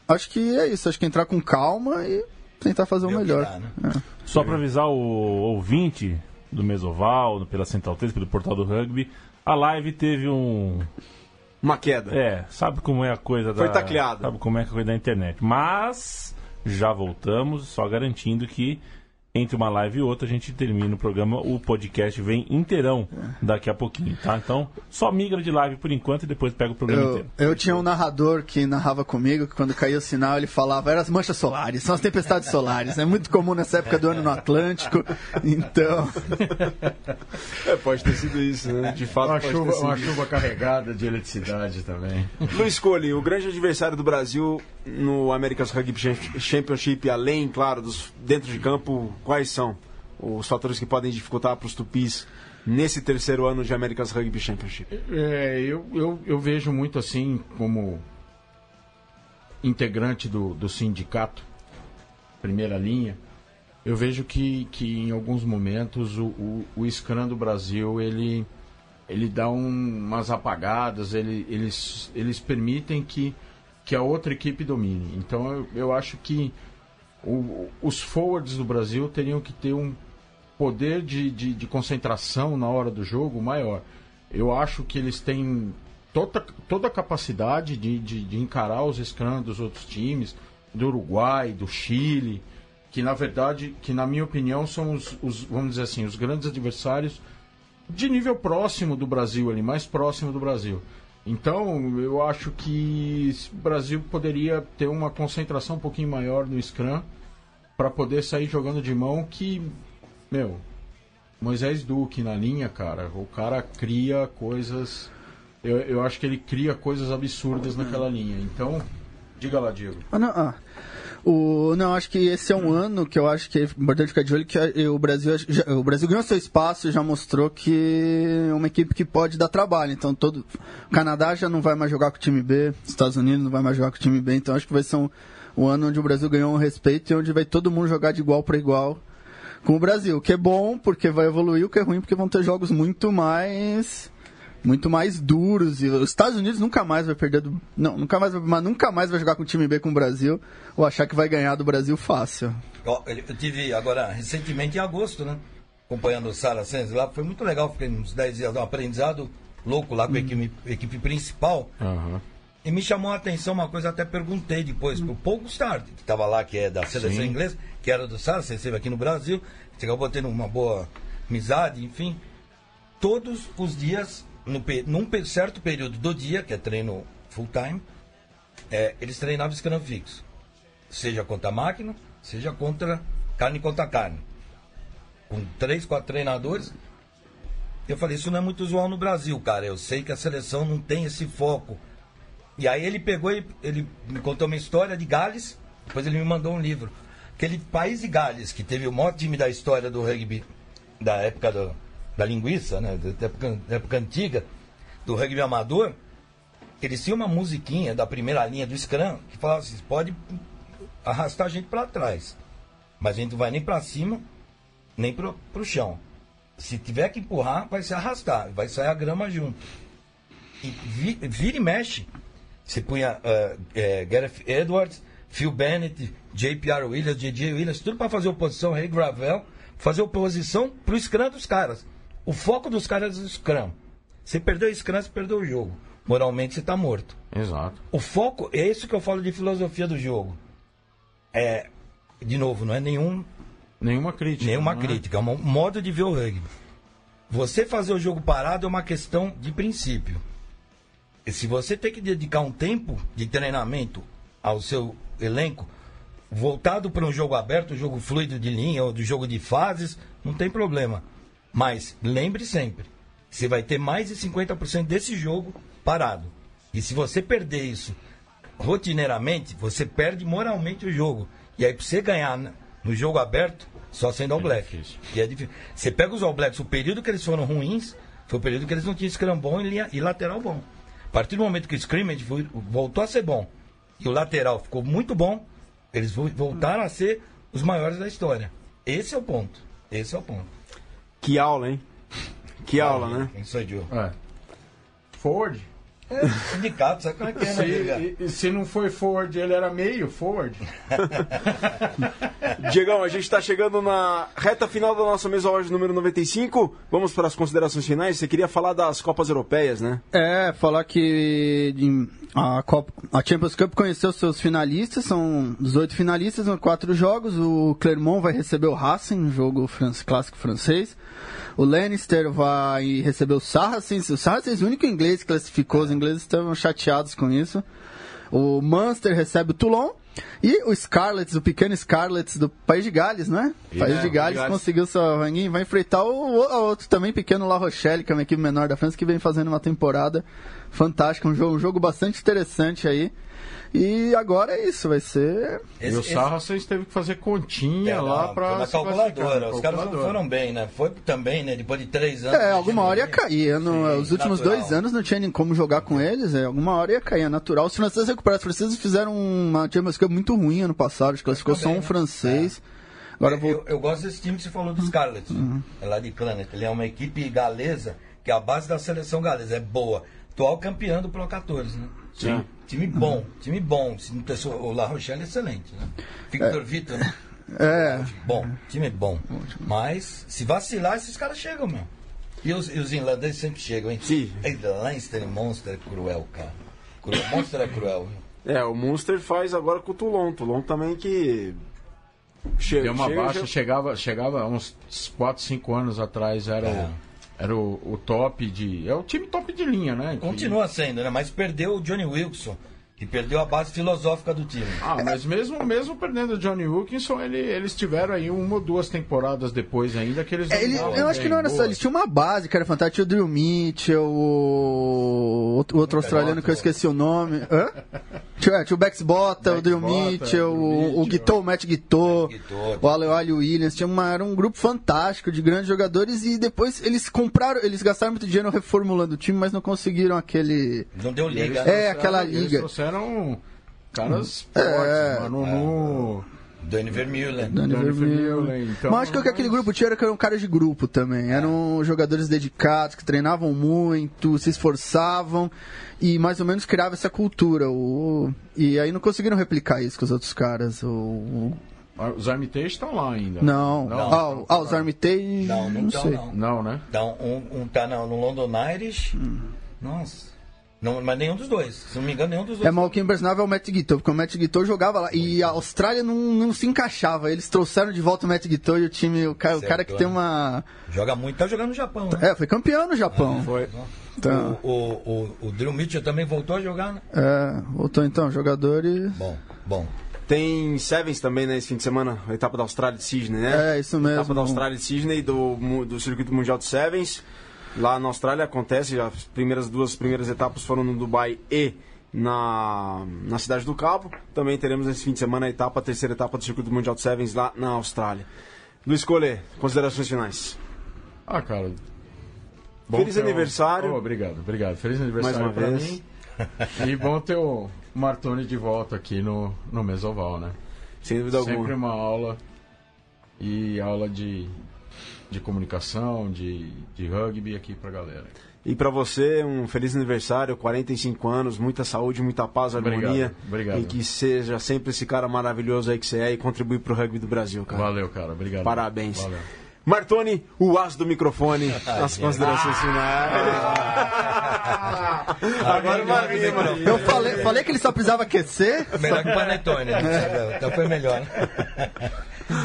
acho que é isso, acho que entrar com calma e tentar fazer o melhor.
dá, né?
É.
Só para avisar o ouvinte do Mesoval, pela Central 3, pelo portal do rugby, a live teve um.
Uma queda.
É, sabe como é a coisa
Foi
da.
tacleado.
Sabe como é a coisa da internet. Mas já voltamos, só garantindo que entre uma live e outra a gente termina o programa, o podcast vem inteirão daqui a pouquinho, tá? Então, só migra de live por enquanto e depois pega o programa
Eu,
inteiro.
eu tinha um narrador que narrava comigo, que quando caía o sinal ele falava, eram as manchas solares, são as tempestades solares. É muito comum nessa época do ano no Atlântico. Então,
É, pode ter sido isso, né? De fato,
Uma
pode
chuva,
ter sido
uma
isso.
chuva carregada de eletricidade também.
Luiz Colli, o grande adversário do Brasil no America's Rugby Championship, além, claro, dos dentro de campo, quais são os fatores que podem dificultar para os tupis nesse terceiro ano de America's Rugby Championship?
É, eu, eu, eu vejo muito assim como integrante do, do sindicato, primeira linha, eu vejo que, que em alguns momentos o, o, o Scrum do Brasil ele, ele dá um- umas apagadas, ele, eles, eles permitem que, que a outra equipe domine. Então eu, eu acho que o- os forwards do Brasil teriam que ter um poder de, de, de concentração na hora do jogo maior. Eu acho que eles têm toda, toda a capacidade de, de, de encarar os scrum dos outros times, do Uruguai, do Chile, que na verdade, que na minha opinião são os, os vamos dizer assim, os grandes adversários de nível próximo do Brasil ali, mais próximo do Brasil. Então, eu acho que o Brasil poderia ter uma concentração um pouquinho maior no Scrum para poder sair jogando de mão que, meu, Moisés Duque na linha, cara, o cara cria coisas. Eu, eu acho que ele cria coisas absurdas naquela linha. Então, diga lá, Diego.
Ah, não, ah. O, não, acho que esse é um ano que eu acho que é importante ficar de olho, que o Brasil, já- o Brasil ganhou seu espaço e já mostrou que é uma equipe que pode dar trabalho. Então, todo, o Canadá já não vai mais jogar com o time B, Estados Unidos não vai mais jogar com o time B, então acho que vai ser um, um ano onde o Brasil ganhou um respeito e onde vai todo mundo jogar de igual para igual com o Brasil. O que é bom, porque vai evoluir, o que é ruim, porque vão ter jogos muito mais muito mais duros e os Estados Unidos nunca mais vai perder do não nunca mais vai- mas nunca mais vai jogar com o time B com o Brasil ou achar que vai ganhar do Brasil fácil
Eu tive agora, recentemente em agosto, né? Acompanhando o Saracens lá, foi muito legal, fiquei uns 10 dias, um aprendizado louco lá com a equipe, equipe principal. E me chamou a atenção uma coisa, até perguntei depois pro Paul Gustard, que estava lá, que é da seleção inglesa, que era do Saracens, esteve aqui no Brasil, acabou tendo uma boa amizade, enfim. Todos os dias, no, num certo período do dia, que é treino full time, é, eles treinavam scrum fixo seja contra a máquina, seja contra carne contra carne. Com três, quatro treinadores. Eu falei, isso não é muito usual no Brasil, cara. Eu sei que a seleção não tem esse foco. E aí ele pegou e ele me contou uma história de Gales, depois ele me mandou um livro. Aquele país de Gales, que teve o maior time da história do rugby, da época do- da linguiça, né? Da época, da época antiga, do rugby amador, eles tinham uma musiquinha da primeira linha do Scrum que falava assim, pode arrastar a gente para trás. Mas a gente não vai nem para cima, nem pro, pro chão. Se tiver que empurrar, vai se arrastar, vai sair a grama junto. E vi- vira e mexe. Você punha eh, eh, Gareth Edwards, Phil Bennett, J.P.R. Williams, J.J. Williams, tudo para fazer oposição, Ray Gravel, fazer oposição pro Scrum dos caras. O foco dos caras é o Scrum. Você perdeu o Scrum, você perdeu o jogo. Moralmente você tá morto.
Exato.
O foco, é isso que eu falo de filosofia do jogo. É, de novo, não é nenhum,
Nenhuma crítica.
nenhuma
é?
crítica, é um modo de ver o rugby. Você fazer o jogo parado é uma questão de princípio. E se você tem que dedicar um tempo de treinamento ao seu elenco, voltado para um jogo aberto, um jogo fluido de linha ou do jogo de fases, não tem problema. Mas lembre sempre, você vai ter mais de 50% desse jogo parado. E se você perder isso rotineiramente, você perde moralmente o jogo. E aí, para você ganhar no jogo aberto, só sendo All Black.
difícil.
E é difícil. Você pega os All Blacks, o período que eles foram ruins, foi o período que eles não tinham scrum bom e, lateral bom. A partir do momento que o scrimmage voltou a ser bom e o lateral ficou muito bom, eles vo- voltaram a ser os maiores da história. Esse é o ponto. Esse é o ponto.
Que aula, hein? Que aula, né?
Quem sou eu?
É. Ford?
É, sindicato, sabe como é que é, né?
Se, e- se não foi Ford, ele era meio Ford.
Diegão, a gente está chegando na reta final da nossa mesa hoje número 95. Vamos para as considerações finais. Você queria falar das Copas Europeias, né?
É, falar que a, Copa, a Champions Cup conheceu seus finalistas, são 18 finalistas, são quatro jogos. O Clermont vai receber o Racing, um jogo fran- clássico francês. O Lannister vai receber o Saracens. O Saracens é o único inglês que classificou, os ingleses estavam chateados com isso. O Munster recebe o Toulon. E o Scarlets, o pequeno Scarlets do País de Gales, não é? País de Gales
Gales.
conseguiu sua vaguinha e vai enfrentar o, o outro também pequeno La Rochelle, que é uma equipe menor da França, que vem fazendo uma temporada fantástica, um jogo, um jogo bastante interessante aí. E agora é isso, vai ser.
e o Saracens teve que fazer continha
É,
lá
foi na calculadora. Os caras não foram bem, né? Foi também, né? Depois de três anos.
É, alguma hora ia
hegemonia.
cair. No,
Sim,
os últimos
natural.
dois anos não tinha nem como jogar com eles, é, alguma hora ia cair, é natural. Os franceses recuperaram, os franceses fizeram uma Champions Cup muito ruim ano passado, acho que classificou só um
né?
francês. Agora
eu,
vou.
eu, eu gosto desse time que você falou do Scarlett. É lá de Planet. Ele é uma equipe galesa, que é a base da seleção galesa. É boa. Atual campeão do Pro 14, né?
Sim.
Time bom, time bom. Se não pensou- O La Rochelle é excelente, né? Victor Vitor, né?
É,
Bom, time bom. Mas, se vacilar, esses caras chegam, meu. E os, e os irlandeses sempre chegam, hein?
Sim.
Ei, Leinster e Monster é cruel, cara. Cruel. Monster é cruel, viu?
É, o Munster faz agora com o Toulon. Toulon também que. Che
Deu uma
chega-
baixa, chegava, chegava uns 4, 5 anos atrás, era,
É.
o, era o, o top de. É o time top de linha, né? Que-
Continua sendo, né? Mas perdeu o Johnny Wilson. E perdeu a base filosófica do time.
Ah, mas mesmo, mesmo perdendo o Johnny Wilkinson, ele- eles tiveram aí uma ou duas temporadas depois ainda que eles.
É, ele- eu acho que não era só, eles tinham uma base que era fantástica. Tinha o Drew Mitchell, o outro, o outro australiano que eu esqueci o nome. Hã? Tinha, é, tinha o Bex Bota, o
Bex
Drew
Bota,
Mitchell,
Drew
o, o. Guitou, o Matt Guitou, o Aleoali Williams. Tinha uma, era um grupo fantástico de grandes jogadores e depois eles compraram, eles gastaram muito dinheiro reformulando o time, mas não conseguiram aquele.
Não deu
Eles
liga.
É, aquela
Eles
liga.
trouxeram caras
É,
fortes, mano. No,
Danny Vermeulen.
Danny
Danny
Vermeulen.
Então-
Mas acho que o que aquele grupo tinha era que eram caras de grupo também. Eram jogadores dedicados, que treinavam muito, se esforçavam e mais ou menos criava essa cultura. O... E aí não conseguiram replicar isso com os outros caras. O... o-
Os Armitage estão lá ainda.
Não.
Não,
ah, ah, os Armitage.
Não, não,
não sei.
não.
Não, né?
Então, um, um tá no, no London Irish.
Hum.
Nossa. Não, mas nenhum dos dois. Se não me engano, nenhum dos dois.
É, mas o Kim Bresnava é o Matt Guitou, porque o Matt Guitou jogava lá. E a Austrália não, não se encaixava. Eles trouxeram de volta o Matt Guitou e o time, o cara, o cara que
Certo,
tem uma.
Joga muito. Tá jogando no Japão, né?
É, foi campeão no Japão.
Foi.
Então,
O, o, o, o Drew Mitchell também voltou a jogar, né?
é, voltou então, jogadores.
Bom, bom.
Tem Sevens também nesse fim de semana, a etapa da Austrália de Sydney, né?
É, isso mesmo.
Etapa da Austrália de Sydney, do, do Circuito Mundial de Sevens. Lá na Austrália acontece, as primeiras duas primeiras etapas foram no Dubai e na, na Cidade do Cabo. Também teremos nesse fim de semana a etapa, a terceira etapa do Circuito Mundial de Sevens lá na Austrália. Luiz Colê, considerações finais.
Ah, cara.
Feliz aniversário.
Oh, obrigado, obrigado. Feliz aniversário
vez.
mim. E bom ter o Martoni de volta aqui no, no Mesoval, né?
Sem dúvida
Sempre
alguma.
uma aula. E aula de, de comunicação, de, de rugby aqui pra galera.
E pra você, um feliz aniversário, 45 anos, muita saúde, muita paz,
Obrigado,
harmonia.
obrigado.
E que seja sempre esse cara maravilhoso aí que você é e contribui pro rugby do Brasil, cara.
Valeu, cara. Obrigado.
Parabéns.
Valeu.
Martoni, o as do microfone, as considerações finais. Agora uma rima.
Eu falei, falei que ele só precisava aquecer.
Melhor que o Panetone, né? Então foi melhor.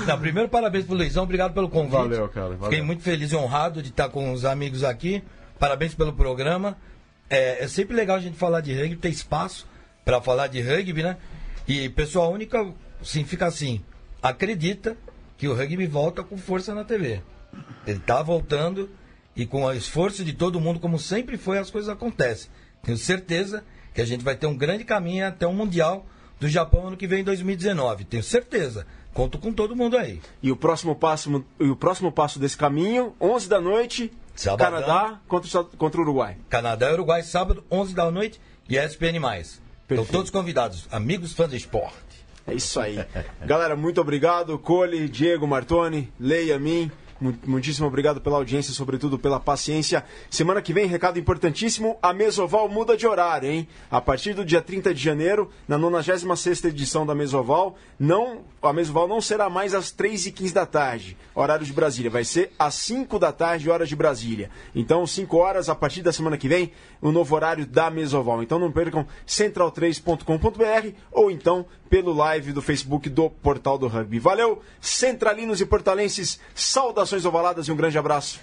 Não, primeiro, parabéns pro Luizão, obrigado pelo convite.
Valeu, cara, valeu.
Fiquei muito feliz e honrado de estar com os amigos aqui. Parabéns pelo programa. É, é sempre legal a gente falar de rugby, ter espaço para falar de rugby, né? E pessoal, a única, sim, fica assim, acredita que o rugby volta com força na TV. Ele tá voltando e com o esforço de todo mundo, como sempre foi, as coisas acontecem. Tenho certeza que a gente vai ter um grande caminho até o Mundial do Japão ano que vem, em 2019. Tenho certeza. Conto com todo mundo aí.
E o próximo passo, e o próximo passo desse caminho, 11 da noite,
Sabadão.
Canadá contra, contra o Uruguai.
Canadá e Uruguai, sábado, 11 da noite e ESPN+. Estão
Perfeito.
todos convidados, amigos fãs de esporte.
É isso aí. Galera, muito obrigado. Cole, Diego, Martoni, Leia, mim. Mu- Muitíssimo obrigado pela audiência, sobretudo pela paciência. Semana que vem, recado importantíssimo: a Mesoval muda de horário, hein? A partir do dia 30 de janeiro, na 96 edição da Mesoval, não, a Mesoval não será mais às 3h15 da tarde, horário de Brasília. Vai ser às 5 da tarde, hora de Brasília. Então, 5 horas, a partir da semana que vem, o novo horário da Mesoval. Então, não percam central3.com.br ou então pelo live do Facebook do Portal do Rugby. Valeu, centralinos e portalenses, saudações ovaladas e um grande abraço.